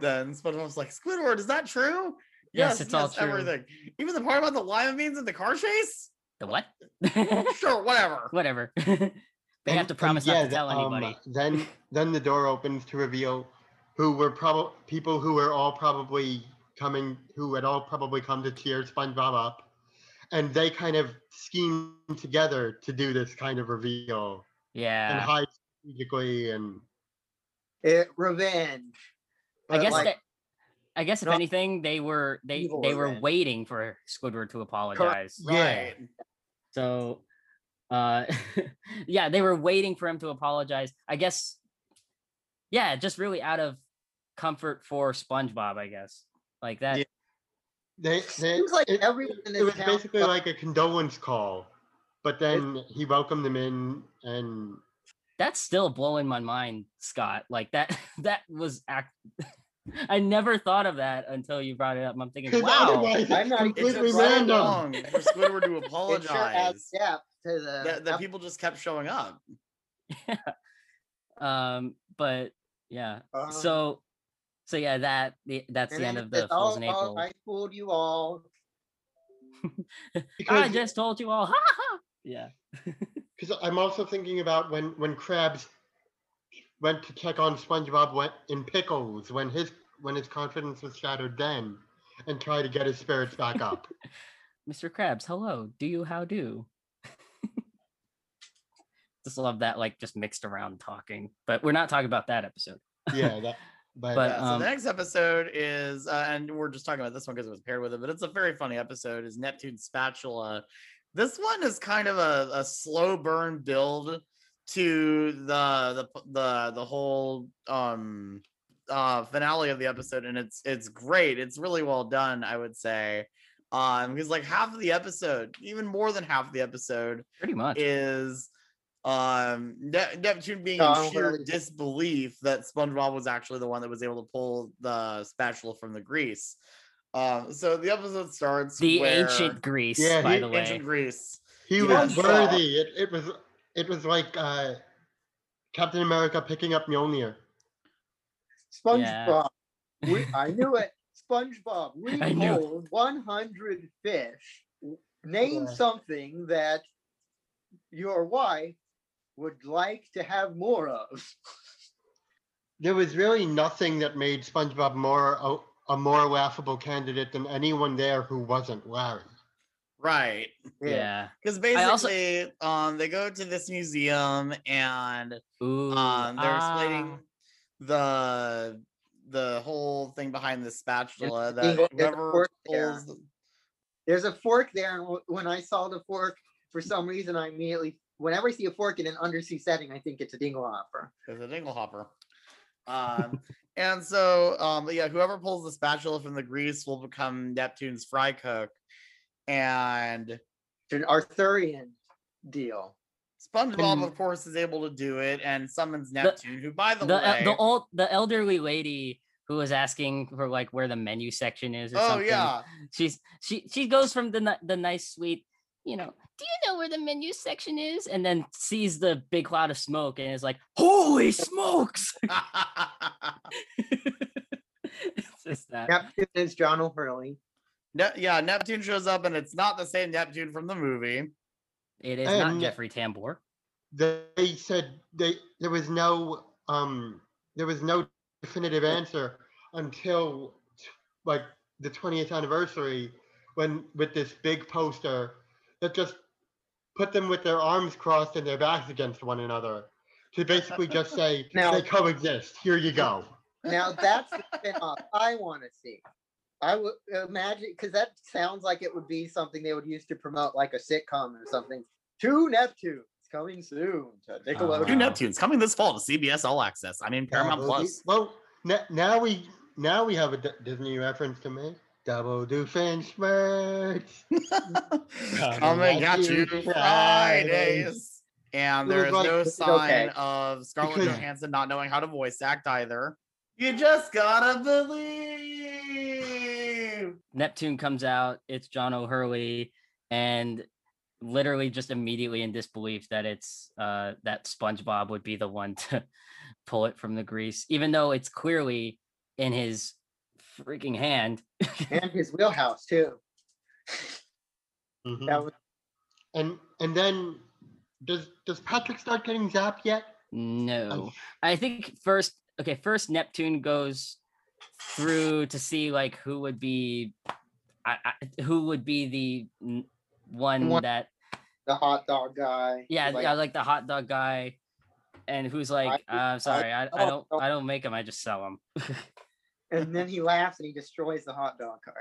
then SpongeBob's like, Squidward, is that true? Yes, it's all true." Everything. Even the part about the lima beans and the car chase? The what? Sure, whatever. Whatever. they have to and promise not to tell um, anybody. then then the door opens to reveal who were probably people who were all probably coming who had all probably come to cheer SpongeBob up. And they kind of scheme together to do this kind of reveal Yeah, and hide strategically and It, revenge. I guess like, that I guess if anything, they were they they were revenge. waiting for Squidward to apologize. Yeah. Right. So uh yeah, they were waiting for him to apologize. I guess yeah, just really out of comfort for SpongeBob, I guess. Like that Yeah. they, they Seems like it, everyone in it was town basically thought- like a condolence call. But then he welcomed them in and that's still blowing my mind, Scott. Like that that was act I never thought of that until you brought it up. I'm thinking, wow. it's I'm not It took completely random. long for Squidward to it sure adds apologize depth to the that, that people just kept showing up. Yeah. um, but yeah. um, so so yeah, that that's and the end of the Fools "Oh, in April. I fooled you all. I just told you all. Ha ha. Yeah. Because I'm also thinking about when when Krabs went to check on SpongeBob went in pickles when his when his confidence was shattered then, and try to get his spirits back up. Mr. Krabs, hello. Do you how do? just love that, like just mixed around talking. But we're not talking about that episode. yeah, that. But, But, Yeah, so um, the next episode is, uh, and we're just talking about this one because it was paired with it, but it's a very funny episode. Is Neptune's spatula? This one is kind of a, a slow burn build to the the the the whole um uh finale of the episode, and it's it's great. It's really well done, I would say. Um, because like half of the episode, even more than half of the episode, Pretty much. is um Ne- Neptune being Donald in sheer Hurley. disbelief that SpongeBob was actually the one that was able to pull the spatula from the grease. Um, so the episode starts the where- ancient Greece, Yeah, by he- the way. ancient Greece. he Yeah. was worthy. It, it was it was like uh, Captain America picking up Mjolnir. SpongeBob. We, I knew it. SpongeBob. We I hold 100 fish. Name Yeah. something that your wife would like to have more of. There was really nothing that made SpongeBob more a, a more laughable candidate than anyone there who wasn't Larry. Right. yeah. Because I also- basically, um, they go to this museum and Ooh. um, they're ah. explaining the the whole thing behind the spatula that there's a whoever fork there. pulls the- There's a fork there, and when I saw the fork, for some reason, I immediately, whenever I see a fork in an undersea setting, I think it's a dinglehopper. It's a dingle hopper. Um, and so, um, but yeah, whoever pulls the spatula from the grease will become Neptune's fry cook. And It's an Arthurian deal. SpongeBob, And- of course, is able to do it and summons Neptune, who, by the, the way, the old the elderly lady who was asking for like where the menu section is or oh something. yeah, She's she she goes from the the nice sweet, you know, do you know where the menu section is? And then sees the big cloud of smoke and is like, holy smokes! it's just that. Neptune is John O'Hurley. Ne- yeah, Neptune shows up, and it's not the same Neptune from the movie. It is not Jeffrey Tambor. They said they there was no um there was no definitive answer until t- like the 20th anniversary when with this big poster that just put them with their arms crossed and their backs against one another to basically just say Now- they coexist. Here you go. Now that's the spin-off I want to see. I would imagine because that sounds like it would be something they would use to promote like a sitcom or something. Two Neptunes coming soon to Nickelodeon. Two Wow. Neptunes coming this fall to CBS All Access. I mean Paramount Double D- Plus. Well, now we now we have a D- Disney reference to make. Double Doofenshmirtz. Coming at at you you Fridays. Fridays. And It there was is like- no sign okay. of Scarlett Because- Johansson not knowing how to voice act either. You just gotta believe. Neptune comes out. It's John O'Hurley, and literally just immediately in disbelief that it's uh that SpongeBob would be the one to pull it from the grease, even though it's clearly in his freaking hand. and his wheelhouse too. Mhm. That was And and then does does Patrick start getting zapped yet? No, I think first. Okay, first Neptune goes through to see like who would be, I, I, who would be the one One- that the hot dog guy. yeah, like, yeah, like the hot dog guy, and who's like, I- uh, sorry, I, I don't. I don't make them, I just sell them. and then he laughs and he destroys the hot dog cart.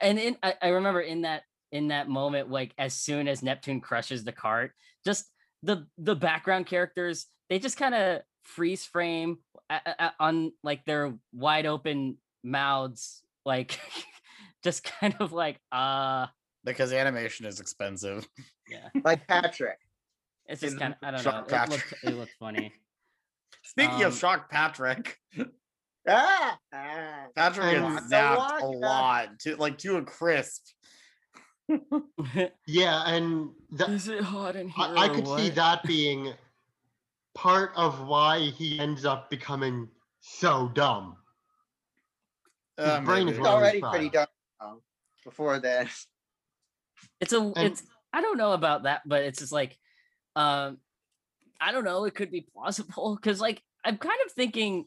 and in, I, I remember in that in that moment, like as soon as Neptune crushes the cart, just the the background characters, they just kind of freeze frame on like their wide open mouths, like just kind of like uh Because animation is expensive. yeah. Like Patrick. It's just kind of I don't Shock know. It looked, Patrick. it looked funny. Speaking Um, of Shock Patrick, Ah, ah. Patrick And- gets So zapped what? a lot to like to a crisp. Yeah, and that, Is it hot in here? I, I or could see that being part of why he ends up becoming so dumb. His Uh, brain maybe. Is already pretty dumb um, before that. it's a And- it's i don't know about that but it's just like um i don't know it could be plausible because like i'm kind of thinking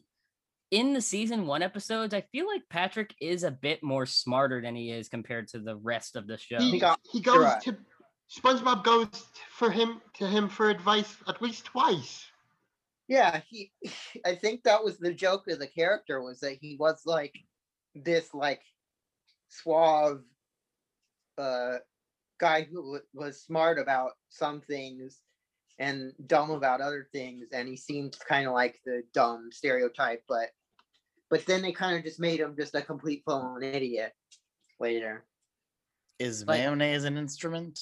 in the season one episodes i feel like patrick is a bit more smarter than he is compared to the rest of the show He, he goes right. to SpongeBob goes for him to him for advice at least twice. Yeah, he. I think that was the joke of the character was that he was like this like suave uh guy who was smart about some things and dumb about other things and he seemed kind of like the dumb stereotype but but then they kind of just made him just a complete blown idiot later Is Like- mayonnaise an instrument?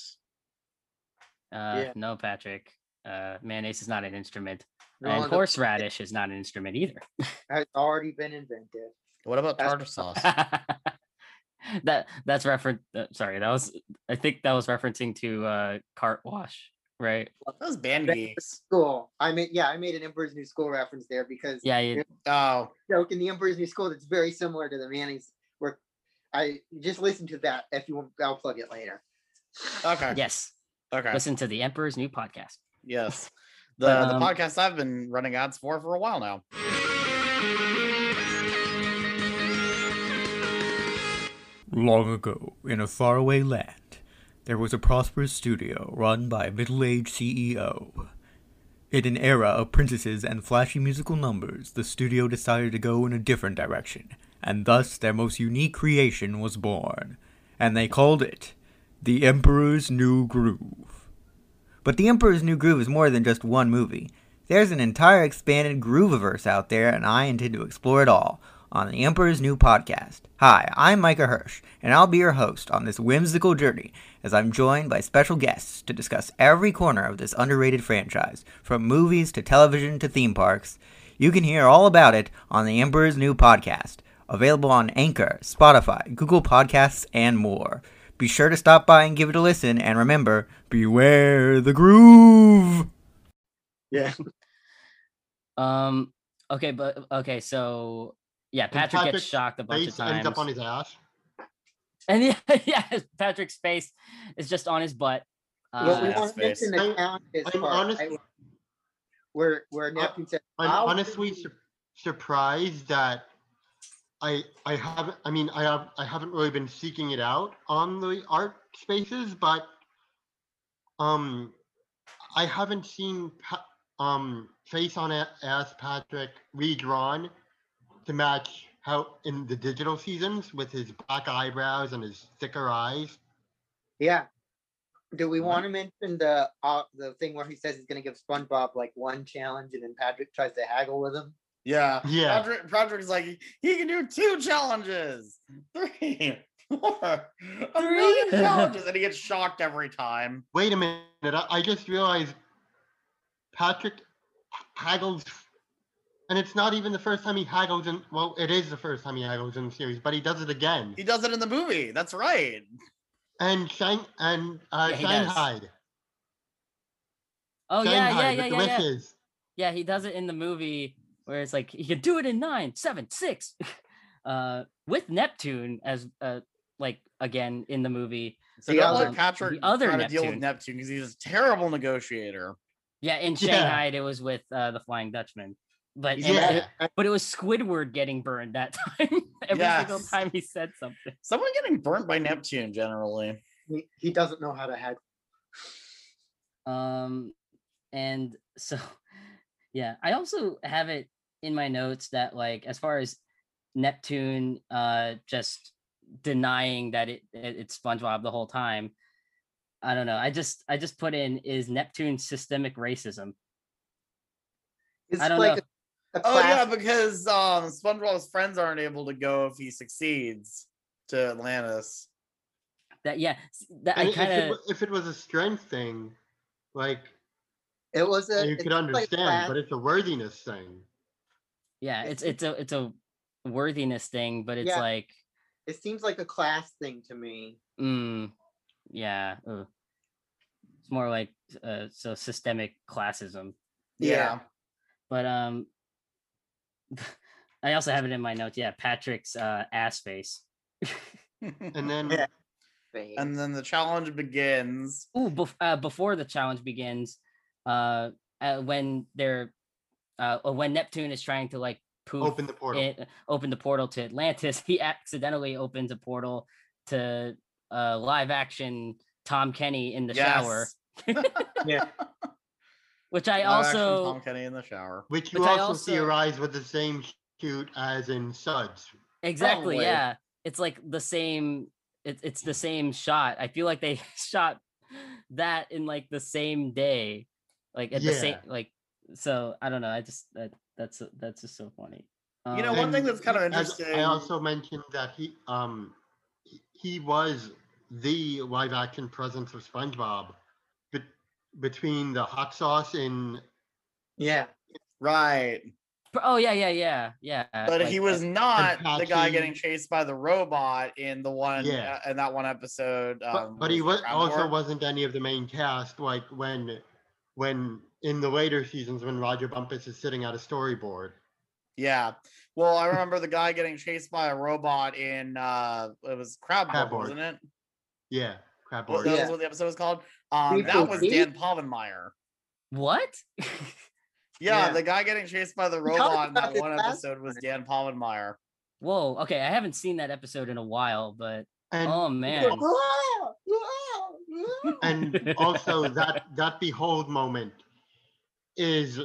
uh yeah. no patrick uh mayonnaise is not an instrument No, and horseradish is not an instrument either has already been invented What about That's- tartar sauce? that that's reference uh, sorry that was i think that was referencing to uh cart wash right Those band That- geeks. school i made yeah i made an emperor's new school reference there because yeah you, Oh, joke in the Emperor's New School that's very similar to the Manning's where I just listen to that if you want I'll plug it later. okay. yes Okay. listen to the emperor's new podcast Yes. The But, the um, podcast I've been running ads for for a while now. Long ago, in a faraway land, there was a prosperous studio run by a middle aged CEO. In an era of princesses and flashy musical numbers, the studio decided to go in a different direction, and thus their most unique creation was born. And they called it The Emperor's New Groove. But The Emperor's New Groove is more than just one movie. There's an entire expanded Grooviverse out there, and I intend to explore it all on the Emperor's New Podcast. Hi, I'm Micah Hirsh, and I'll be your host on this whimsical journey as I'm joined by special guests to discuss every corner of this underrated franchise, from movies to television to theme parks. You can hear all about it on the Emperor's New Podcast, available on Anchor, Spotify, Google Podcasts, and more. Be sure to stop by and give it a listen, and remember, beware the groove! Yeah. um okay but okay so yeah patrick, Patrick's gets shocked a bunch of Face ends up on his ass. And yeah, yeah, Patrick's face is just on his butt. Well, we Uh, yeah. want to mention the I'm- challenges I'm part, honest- right? Where where Neptune said, I'm "I'll honestly do- sur- surprised that I I haven't I mean I have I haven't really been seeking it out on the art spaces, but um I haven't seen pa- um face on a- ass Patrick redrawn to match how in the digital seasons with his black eyebrows and his thicker eyes. Yeah. Do we want to mention the uh, the thing where he says he's going to give SpongeBob like one challenge and then Patrick tries to haggle with him? Yeah. Yeah. Patrick, Patrick's like, he can do two challenges, three, four, a million Three. challenges, and he gets shocked every time. Wait a minute, I, I just realized Patrick haggles, and it's not even the first time he haggles in. Well, it is the first time he haggles in the series, but he does it again. He does it in the movie. That's right. And Shang and uh, Yeah, he does. Shanghai, oh yeah, yeah, yeah, yeah, yeah. Yeah, he does it in the movie where it's like he can do it in nine, seven, six. uh with Neptune as uh like again in the movie. So The don't other- let Patrick the other try to deal with Neptune. Neptune because he's a terrible negotiator. Yeah, in Yeah. Shanghai it was with uh the Flying Dutchman. But Yeah. it- but it was Squidward getting burned that time. Every single time he said something. Someone getting burnt by Neptune generally. He, he doesn't know how to haggle. Um, and so, yeah, I also have it in my notes that like as far as Neptune, uh, just denying that it, it it's SpongeBob the whole time. I don't know. I just I just put in is Neptune systemic racism. It's I don't like know. A, a Oh yeah, because um SpongeBob's friends aren't able to go if he succeeds to Atlantis. That yeah, that I And if, kind it, of wa- if it was a strength thing, like it was a. you could understand, class- but it's a worthiness thing. yeah, it's it's a it's a worthiness thing, but it's Yeah. like it seems like a class thing to me. Mm, yeah. ugh. It's more like uh, so systemic classism. Yeah. But um, I also have it in my notes. Yeah, Patrick's uh, ass face. And then Yeah. And then the challenge begins. Ooh, bef- uh, before the challenge begins, uh, uh, when they're uh, when Neptune is trying to like poof open the portal. it, open the portal to Atlantis, he accidentally opens a portal to uh, live action Tom Kenny in the shower, Yeah. Which I Live also Tom Kenny in the shower. which you which I also, see also- arise with the same shoot as in Suds. Exactly. Probably. Yeah. It's like the same. It, it's the same shot. I feel like they shot that in like the same day, like at the same like. So I don't know. I just that that's that's just so funny. You know, Um, one thing that's kind of interesting. I also mentioned that he um he- he was the live action presence of SpongeBob, but between the hot sauce and yeah. right. Oh yeah, yeah, yeah, yeah. But like, he was not the guy getting chased by the robot in the one Yeah. uh, in that one episode. but, Um, but he was was it also Tour? wasn't any of the main cast like when when in the later seasons when Roger Bumpass is sitting at a storyboard. Yeah. Well, I remember the guy getting chased by a robot in uh it was Krab Borg, Crabboard. wasn't it? Yeah, crab Well, that Yeah. was what the episode was called. Um, that was Dan Povenmire. what? Yeah, Yeah. the guy getting chased by the robot in that one episode was. Dan Povenmire. Whoa. Okay, I haven't seen that episode in a while, but And oh man. and also that that behold moment is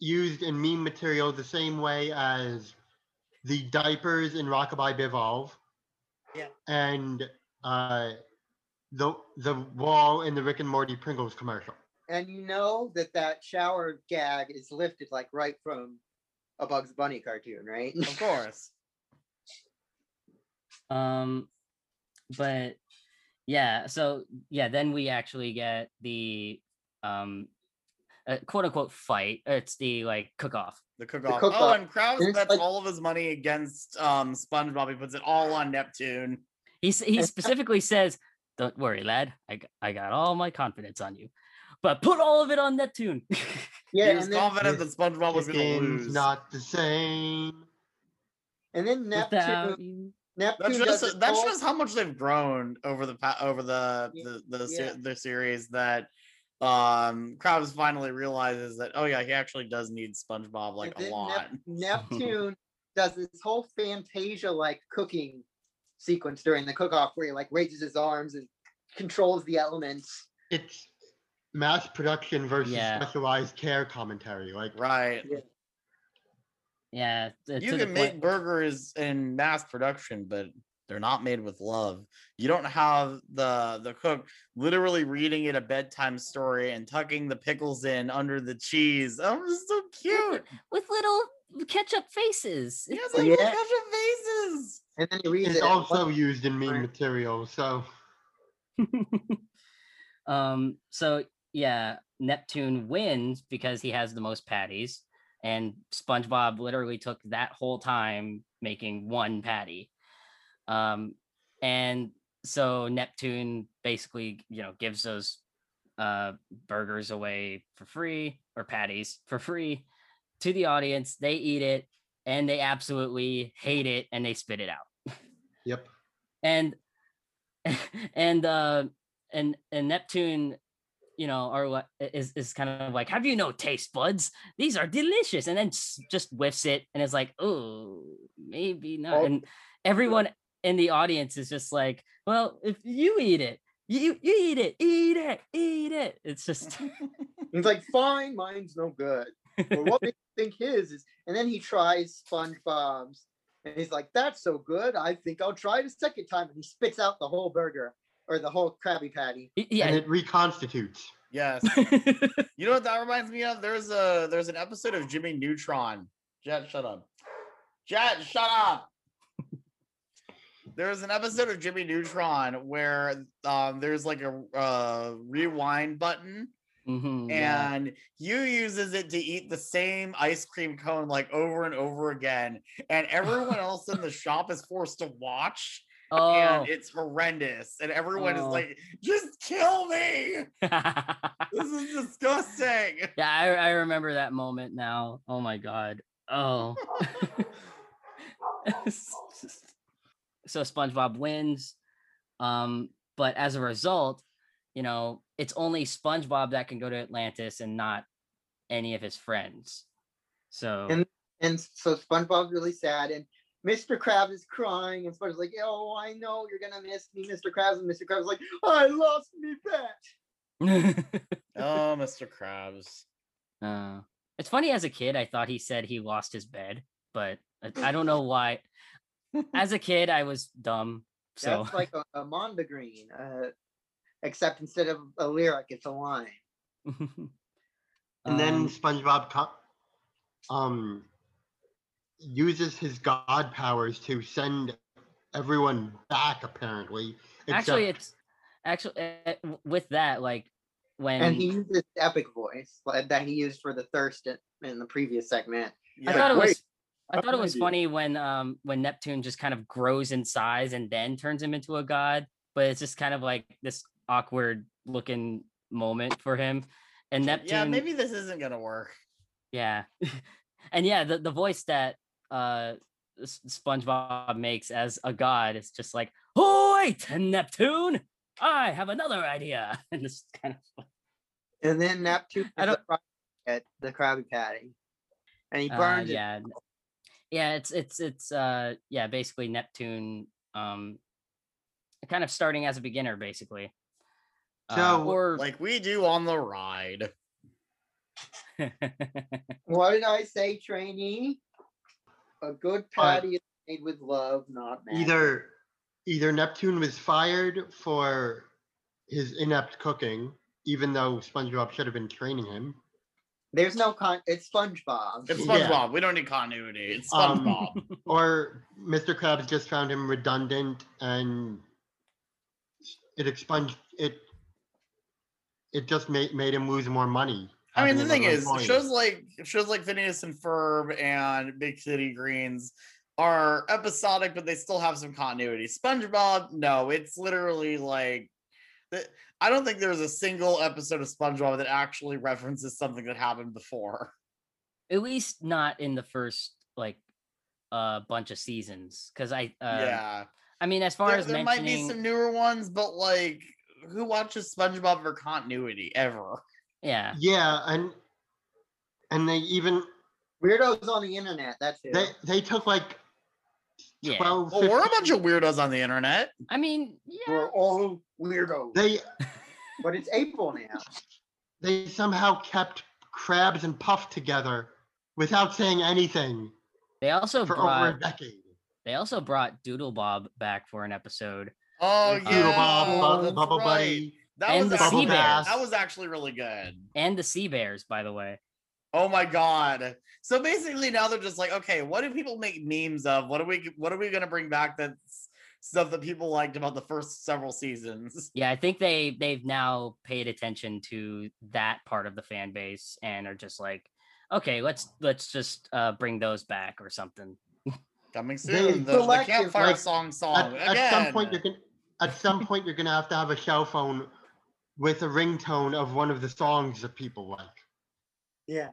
used in meme material the same way as the diapers in Rock-a-Bye Bivalve. Yeah. And uh the the wall in the Rick and Morty Pringles commercial. and you know that that shower gag is lifted like right from a Bugs Bunny cartoon, right? Of course. Um, but yeah, so yeah, then we actually get the um, uh, quote unquote fight. It's the like cook off. The cook off. Oh, cook-off. and Krabs And bets like- all of his money against um SpongeBob. He puts it all on Neptune. He s- he specifically says, "Don't worry, lad. I, I got all my confidence on you, but put all of it on Neptune." Yeah, he was confident that SpongeBob was going to Chicken's lose. not the same. and then Neptune. Neptune That does shows it all- shows how much they've grown over the pa- over the Yeah, the the, se- yeah. the series that um Krabs finally realizes that oh yeah he actually does need SpongeBob like and a lot. Nep- Neptune does this whole Fantasia like cooking sequence during the cook-off where he like raises his arms and controls the elements. It's mass production versus Yeah. specialized care commentary. Like Right. Yeah, t- You can make point- burgers in mass production, but they're not made with love. You don't have the the cook literally reading it a bedtime story and tucking the pickles in under the cheese. Oh, it's so cute. with little ketchup faces. He has Oh, like yeah. little ketchup faces. And then he reads it's it. also what- used in meme material. So um so yeah neptune wins because he has the most patties and spongebob literally took that whole time making one patty um and so neptune basically you know gives those uh burgers away for free or patties for free to the audience they eat it and they absolutely hate it and they spit it out yep. and and uh and and neptune you know are what is is kind of like have you no taste buds these are delicious and then just whiffs it and is like oh maybe not Oh. and everyone in the audience is just like well if you eat it you you eat it eat it eat it it's just He's like, fine, mine's no good. But what makes you think his is? And then he tries SpongeBob's, and he's like, that's so good. I think I'll try it a second time. And he spits out the whole burger or the whole Krabby Patty. And it reconstitutes. Yes. You know what that reminds me of? There's a there's an episode of Jimmy Neutron. Jet, shut up. Jet, shut up. There's an episode of Jimmy Neutron where um, there's like a uh, rewind button, Mhm, yeah. and you uses it to eat the same ice cream cone like over and over again, and everyone else in the shop is forced to watch, oh and it's horrendous, and everyone is Oh. like, "Just kill me! This is disgusting." Yeah, I, I remember that moment now. Oh my god. Oh. So SpongeBob wins. Um, but as a result, you know, it's only SpongeBob that can go to Atlantis and not any of his friends. So And- And so SpongeBob's really sad, and Mr. Krabs is crying, and SpongeBob's like, "Oh, I know you're gonna miss me, Mr. Krabs." And Mr. Krabs is like, "I lost me bet." Oh, Mr. Krabs. uh, it's funny as a kid, I thought he said he lost his bed, but I, I don't know why. As a kid, I was dumb. So That's like a, a Mondegreen, uh, except instead of a lyric, it's a line. And then Um, SpongeBob co- um uses his god powers to send everyone back. Apparently, actually it's actually uh, with that like when And he uses this epic voice that he used for the thirst in, in the previous segment. I thought it Wait, was I thought it was funny when um when Neptune just kind of grows in size and then turns him into a god, but it's just kind of like this awkward looking moment for him. And Neptune Yeah, maybe this isn't gonna work. yeah. and yeah, the, the voice that uh SpongeBob makes as a god is just like, "Oh, wait, Neptune, I have another idea." And it's kind of And then Neptune I is the Krabby at the Krabby Patty, and he Uh, burns it. yeah, n- yeah. It's it's it's uh yeah. Basically, Neptune um kind of starting as a beginner, basically. Uh, or Like we do on the ride. What did I say, trainee? A good patty is made with love, not magic. either either Neptune was fired for his inept cooking, even though SpongeBob should have been training him. There's no con. It's SpongeBob. It's Yeah. SpongeBob. We don't need continuity. It's Um, SpongeBob. or Mr. Krabs just found him redundant and it expunged it it just made made him lose more money. I mean, the thing is, employee. shows like shows like Phineas and Ferb and Big City Greens are episodic, but they still have some continuity. SpongeBob, no, it's literally like I don't think there's a single episode of SpongeBob that actually references something that happened before. at least not in the first like a bunch of seasons because I uh, yeah. I mean as far There, as there might be some newer ones, but like who watches SpongeBob for continuity ever? yeah Yeah, and and they even Weirdos on the internet. That's it. they they took like yeah 12 Well, we're a bunch of weirdos on the internet. I mean yeah We're all weirdos. they but it's April now. they somehow kept Krabs and puff together without saying anything they also for brought over a decade. they also brought Doodle Bob back for an episode Oh Doodle yeah, Bob, Bu- that's Bubble right. Buddy. That And was the actually, sea bears. that was actually really good. and the Sea Bears by the way Oh my god. So basically now they're just like, okay, what do people make memes of? What are we what are we gonna bring back that's stuff that people liked about the first several seasons? yeah I think they they've now paid attention to that part of the fan base and are just like okay let's let's just uh bring those back or something Coming They soon. The, the selective, campfire like, song song. At, at some point, you're gonna at some point you're gonna have to have a cell phone with a ringtone of one of the songs that people like. Yeah.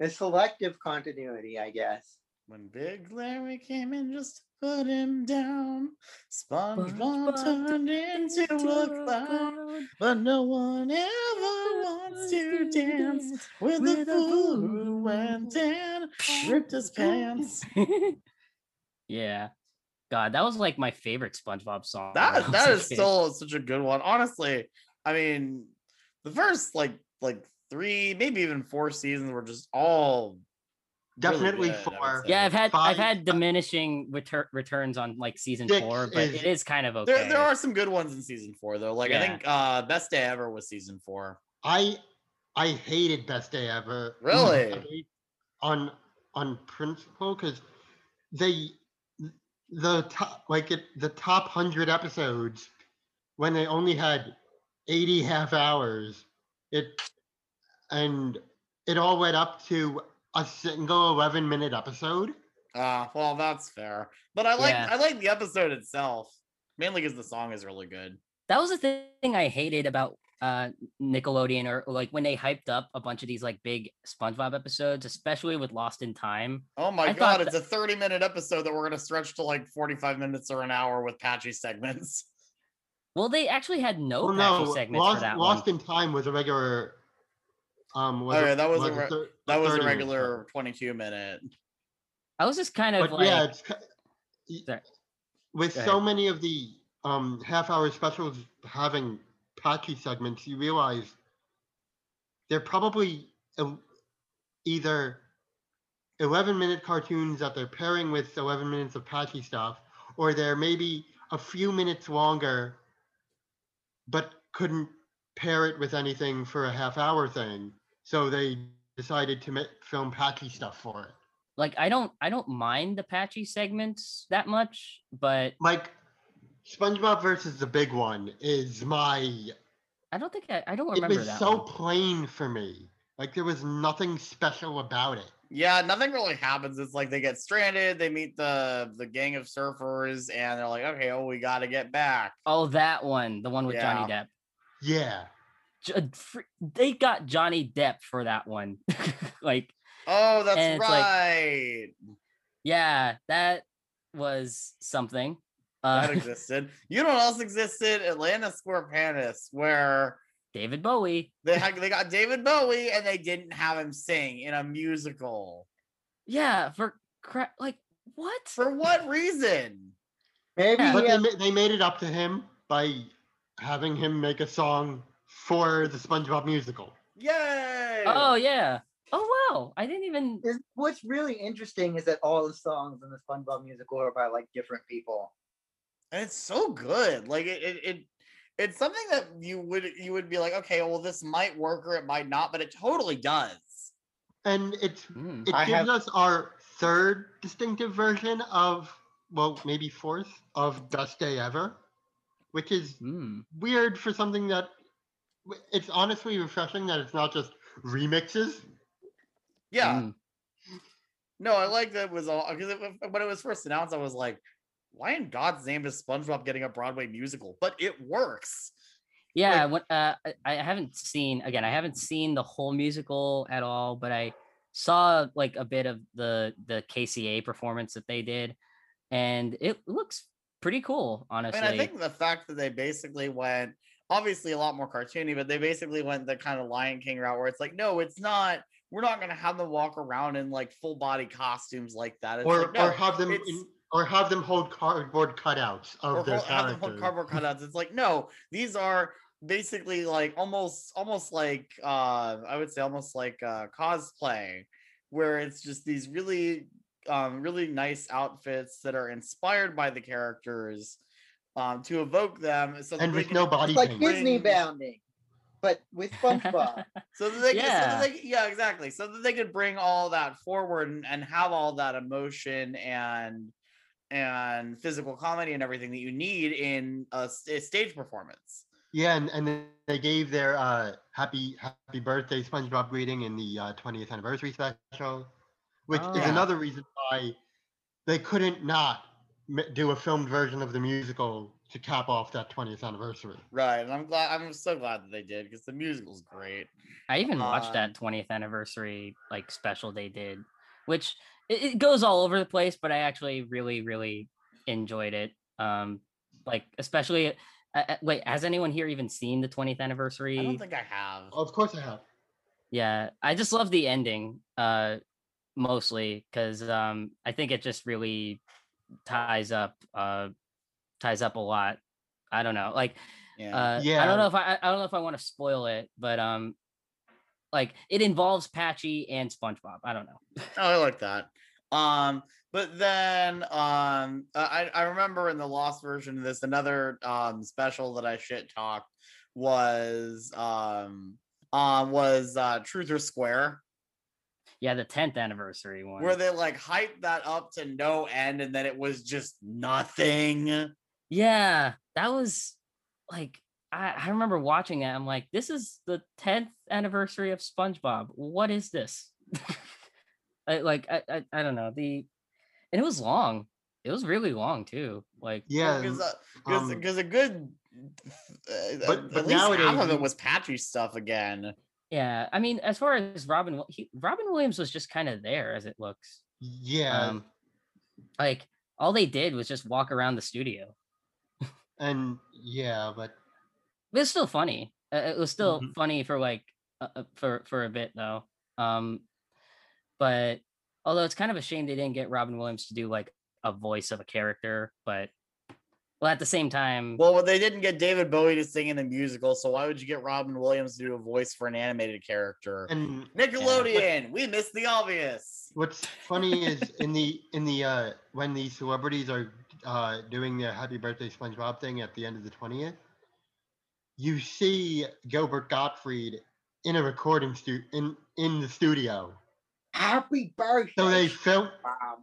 It's selective continuity, I guess. When Big Larry came in just to put him down, SpongeBob turned into a clown. But no one ever wants to dance with a fool who went and ripped his pants. yeah god that was like my favorite spongebob song when I That was that a is kid. still such a good one. Honestly, I mean, the first like like three, maybe even four seasons were just all really Definitely good, I would for say. yeah i've had i've had diminishing retur- returns on like season Six four but is- it is kind of okay There, there are some good ones in season four though. Like I think uh Best Day Ever was season four. I I hated Best Day Ever. Really? On on principle, because they the top like it the top hundred episodes when they only had 80 half hours it and it all went up to a single 11 minute episode Uh well that's fair. But I like Yeah. I like the episode itself. Mainly because the song is really good. that was the thing i hated about uh nickelodeon or like when they hyped up a bunch of these like big spongebob episodes especially with lost in time Oh my I god, it's a 30 minute episode that we're gonna stretch to like 45 minutes or an hour with patchy segments. well they actually had no well, patchy no segments lost, for that lost one in time was a regular um was Oh, a- that was a a re- thir- That was a 30 minute regular 22 minute. i was just kind of but like yeah, it's Sorry. with so many of the um half hour specials having patchy segments, you realize they're probably either 11 minute cartoons that they're pairing with 11 minutes of patchy stuff, or they're maybe a few minutes longer, but couldn't pair it with anything for a half hour thing. So they decided to ma- film patchy stuff for it. like i don't i don't mind the patchy segments that much but like SpongeBob versus the Big One is my. i don't think i, I don't remember. That. It was that so one. plain for me. Like there was nothing special about it. Yeah, nothing really happens. It's like they get stranded, they meet the the gang of surfers, and they're like, okay, oh, we gotta get back. oh that one the one with johnny depp Yeah, J- uh, fr- they got johnny depp for that one like Oh, that's And it's like- right. yeah that was something that uh existed. You know what else existed? Atlantis SquarePantis, where david bowie they had they got David Bowie and they didn't have him sing in a musical. yeah for crap like what For what reason? Maybe Yeah. but they they made it up to him by having him make a song for the SpongeBob musical. Yay! oh yeah oh wow i didn't even is what's really interesting is that all the songs in the SpongeBob musical are by like different people. And it's so good like it, it, it it's something that you would you would be like okay well this might work or it might not but it totally does And it's Hmm. it I gives have- us our third distinctive version of well maybe fourth of Best Day Ever, which is Hmm. weird for something that it's honestly refreshing that it's not just remixes. yeah Hmm. no i like that it was all because when it was first announced i was like why in god's name is spongebob getting a broadway musical but it works Yeah, when, uh, I- I haven't seen again. I haven't seen the whole musical at all, but I saw like a bit of the the KCA performance that they did, and it looks pretty cool. I Honestly, mean, I think the fact that they basically went obviously a lot more cartoony, but they basically went the kind of Lion King route where it's like, no, it's not. We're not gonna have them walk around in like full body costumes like that. It's or like, no, or have them it's- in, or have them hold cardboard cutouts of or their hol- have them hold characters. cardboard cutouts. It's like no, these are basically like almost almost like uh I would say almost like uh cosplay, where it's just these really um really nice outfits that are inspired by the characters um to evoke them so and with can- no body like. Disney bounding, but with SpongeBob. so that they, yeah. so Yeah. that they yeah exactly so that they could bring all that forward and, and have all that emotion and and physical comedy and everything that you need in a stage performance Yeah, and, and they gave their uh, happy happy birthday SpongeBob greeting in the uh, 20th anniversary special, which Oh. is Yeah. another reason why they couldn't not do a filmed version of the musical to cap off that 20th anniversary. right and i'm glad i'm so glad that they did because the musical's great I even watched Um, that 20th anniversary like special they did, which it, it goes all over the place, but I actually really, really enjoyed it. Um, like especially, uh, uh, wait, has anyone here even seen the 20th anniversary? i don't think i have Oh, Of course, I have. Yeah, I just love the ending, uh, mostly because um, I think it just really ties up, uh, ties up a lot. I don't know, like yeah uh, I don't know if I I don't know if I want to spoil it, but um, like it involves Patchy and SpongeBob. I don't know. oh i like that um but then um i i remember in the lost version of this another um special that i shit talked was um uh, was uh truth or square Yeah, the 10th anniversary one. where they like hyped that up to no end and then it was just nothing. yeah, that was like I, I remember watching it. I'm like, this is the 10th anniversary of SpongeBob. What is this? I, like I, I I don't know the, and it was long. It was really long too. Like Yeah, because um, because a good uh, but- at but least half of it was patchy stuff again. yeah, I mean, as far as Robin, he, Robin Williams was just kind of there as it looks. yeah, Um, like all they did was just walk around the studio. and yeah, but It was still funny. Uh, It was still Mhm. funny for like uh, uh, for for a bit though. Um, but although it's kind of a shame they didn't get Robin Williams to do like a voice of a character, but well, at the same time, Well, they didn't get David Bowie to sing in the musical, so why would you get Robin Williams to do a voice for an animated character? and Nickelodeon, we missed the obvious. What's funny is in the in the uh when the celebrities are uh doing their happy birthday SpongeBob thing at the end of the 20th, you see Gilbert Gottfried in a recording stu in in the studio. Happy birthday. So they filmed Bob.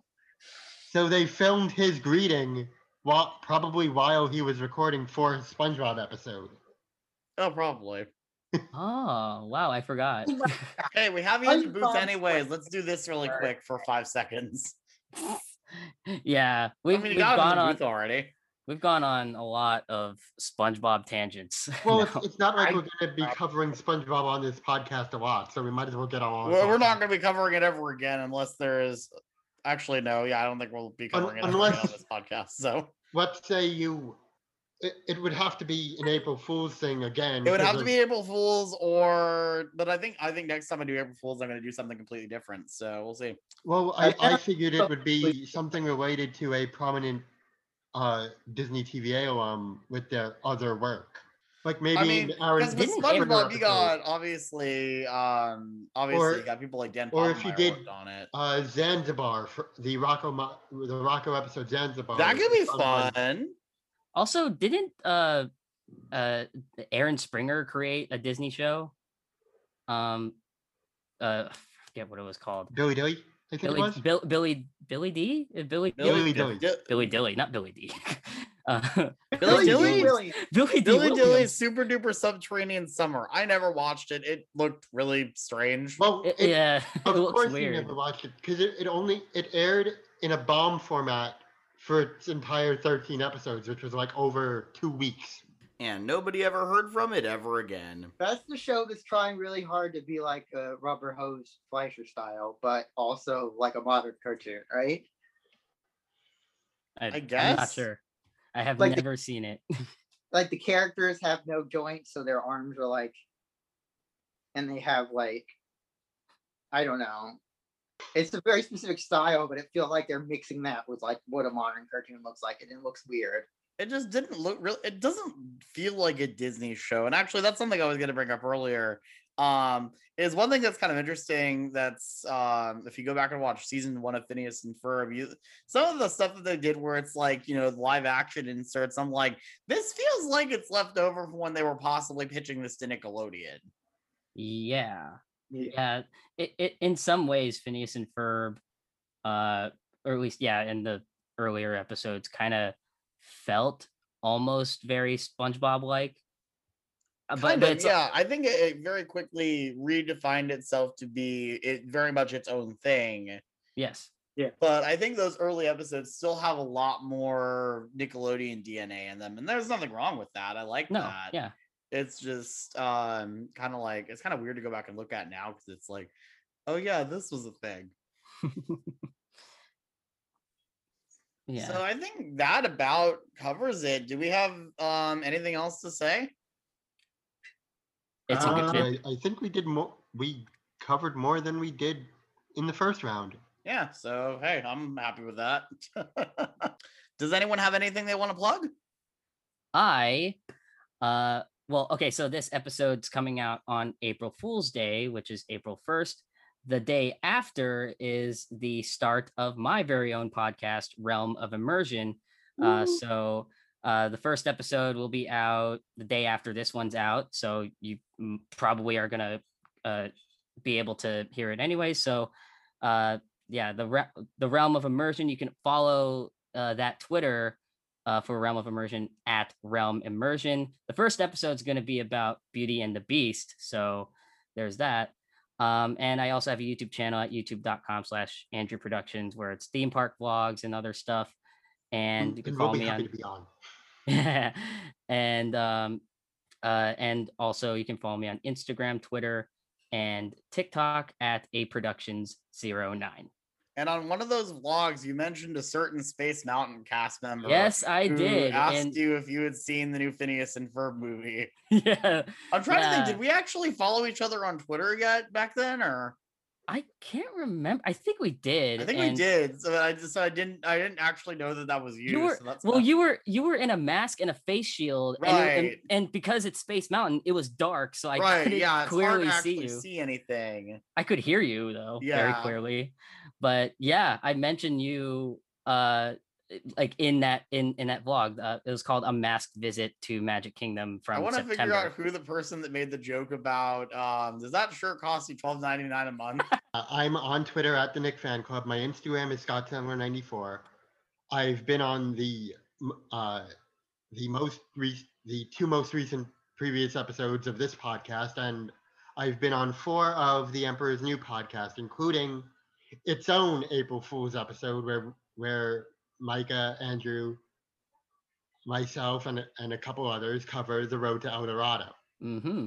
so they filmed his greeting while probably while he was recording for his SpongeBob episode. Oh, probably. oh wow, I forgot. Hey, we have you in the I'm booth fine. anyways. Let's do this really quick for five seconds. yeah, we've, mean, we've got him gone on booth already. We've gone on a lot of SpongeBob tangents. Well, it's, it's not like I- we're going to be covering SpongeBob on this podcast a lot, so we might as well get on. Well, we're not going to be covering it ever again unless there is. Actually, no. Yeah, I don't think we'll be Un- covering it ever again on this podcast. So let's say you it, it would have to be an april fool's thing again it would have to be April Fools, or but I think I think next time I do April Fools, I'm going to do something completely different. So we'll see. well i, I I figured it would be something related to a prominent uh disney tva alum with their other work like maybe I mean, Aaron because with didn't Springer SpongeBob, you episode. got obviously, um, obviously Or- you got people like Dan or if you did- worked on it. uh zanzibar for the rocco the rocco episode zanzibar That could be was done by- fun. also didn't uh uh Aaron Springer create a Disney show? Um, uh, I forget what it was called. billy dilly i think it Billy was Bill, Billy Billy D Uh, Billy Billy Billy, Dilly. Billy Dilly not Billy D. uh, Billy Dilly Dilly? Williams. Billy D. Billy Williams. Dilly's Super Duper Subterranean Summer. I never watched it. It looked really strange. well It- it, yeah, it of looks course you never watched it because it, it only it aired in a bomb format for its entire 13 episodes which was like over two weeks and nobody ever heard from it ever again. That's the show that's trying really hard to be like a rubber hose Fleischer style, but also like a modern cartoon, right? I, I'm not sure. I have Like the- never seen it. Like the characters have no joints, so their arms are like, and they have like, I don't know. It's a very specific style, but it feels like they're mixing that with like what a modern cartoon looks like, and it looks weird. It just didn't look real. It doesn't feel like a Disney show. And actually, that's something I was going to bring up earlier. Um, is one thing that's kind of interesting. That's um, if you go back and watch season one of Phineas and Ferb, you some of the stuff that they did where it's like you know live action inserts. I'm like, this feels like it's left over from when they were possibly pitching this to Nickelodeon. yeah. Yeah. Yeah. It, it in some ways, Phineas and Ferb, uh, or at least yeah, in the earlier episodes, kind of felt almost very SpongeBob like. But, but it's yeah, I think it, it very quickly redefined itself to be it very much its own thing. yes. Yeah. But I think those early episodes still have a lot more Nickelodeon DNA in them, and there's nothing wrong with that. I like No. that. Yeah. It's just um kind of like it's kind of weird to go back and look at now because it's like, oh yeah, this was a thing. Yeah. So I think that about covers it. Do we have um anything else to say? it's a good Uh. I, I think we did more. We covered more than we did in the first round. Yeah. So hey, I'm happy with that. Does anyone have anything they want to plug? I uh well okay so this episode's coming out on April Fool's Day which is April 1st the day after is the start of my very own podcast Realm of Immersion uh so uh the first episode will be out the day after this one's out so you probably are going to uh be able to hear it anyway so uh yeah the re- the Realm of Immersion you can follow uh that Twitter uh, for Realm of Immersion at Realm Immersion. The first episode is going to be about Beauty and the Beast, so there's that. Um, and I also have a YouTube channel at youtube.com slash Andrew Productions where it's theme park vlogs and other stuff. And you can and we'll follow be me on on. and um, uh, and also you can follow me on Instagram, Twitter, and TikTok at a productions 09. And on one of those vlogs, you mentioned a certain Space Mountain cast member. Yes, I did. Asked And you if you had seen the new Phineas and Ferb movie. yeah, I'm trying to think. Did we actually follow each other on Twitter yet back then, or I can't remember. I think we did. I think we did. So I just I didn't I didn't actually know that that was you. You were so well. not- You were you were in a mask and a face shield, and, it- and Right. and because it's Space Mountain, it was dark, so I right. couldn't Yeah, clearly see you. see anything. I could hear you though, very clearly. But yeah, I mentioned you uh like in that in in that vlog. Uh, it was called a masked visit to Magic Kingdom from. I want to figure out who the person that made the joke about um does that shirt cost you twelve ninety nine a month? Uh, I'm on Twitter at the Nick Fan Club. My Instagram is Scott 94 I've been on the uh, the most re- the two most recent previous episodes of this podcast, and I've been on four of the Emperor's New podcast, including its own April Fool's episode where where Micah, Andrew, myself, and a- and a couple others cover the road to El Dorado. Mm-hmm.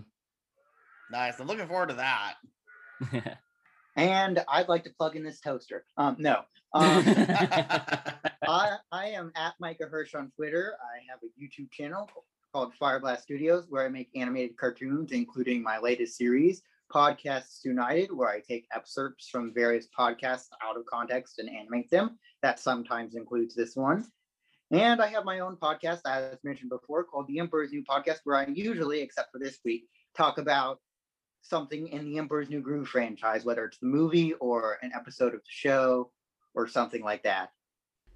nice. I'm looking forward to that. And I'd like to plug in this toaster. Um, no. Um, I, I am at Micah Hirsh on Twitter. I have a YouTube channel called Fireblast Studios where I make animated cartoons, including my latest series, Podcasts United, where I take excerpts from various podcasts out of context and animate them. That sometimes includes this one. And I have my own podcast, as mentioned before, called The Emperor's New Podcast, where I usually, except for this week, talk about something in the Emperor's New Groove franchise, whether it's the movie or an episode of the show or something like that.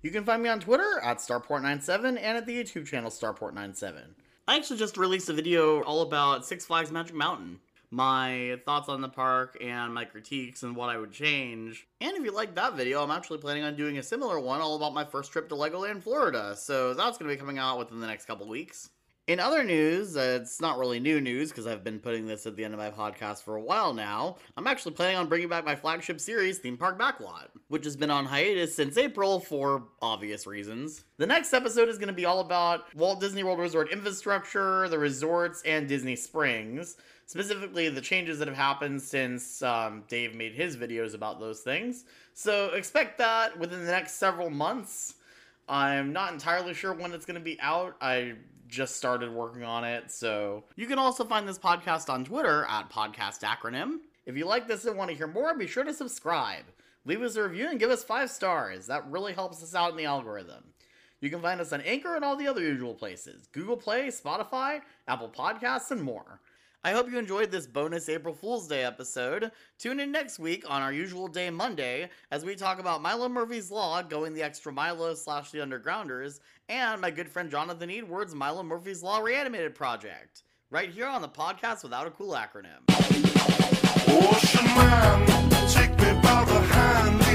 You can find me on Twitter at Starport97 and at the YouTube channel Starport97. I actually just released a video all about Six Flags Magic Mountain. My thoughts on the park and my critiques and what I would change. And if you like that video, I'm actually planning on doing a similar one all about my first trip to Legoland, Florida. So that's going to be coming out within the next couple weeks. In other news, uh, it's not really new news because I've been putting this at the end of my podcast for a while now. I'm actually planning on bringing back my flagship series, Theme Park Backlot, which has been on hiatus since April for obvious reasons. The next episode is going to be all about Walt Disney World Resort infrastructure, the resorts, and Disney Springs. Specifically, the changes that have happened since um, Dave made his videos about those things. So expect that within the next several months. I'm not entirely sure when it's going to be out. I just started working on it. So you can also find this podcast on Twitter at Podcast Acronym. If you like this and want to hear more, be sure to subscribe. Leave us a review and give us five stars. That really helps us out in the algorithm. You can find us on Anchor and all the other usual places Google Play, Spotify, Apple Podcasts, and more. I hope you enjoyed this bonus April Fool's Day episode. Tune in next week on our usual day Monday as we talk about Milo Murphy's Law, Going the Extra Milo slash The Undergrounders, and my good friend Jonathan Edwards' Milo Murphy's Law Reanimated Project. Right here on the podcast without a cool acronym. Ocean man, take me by the hand.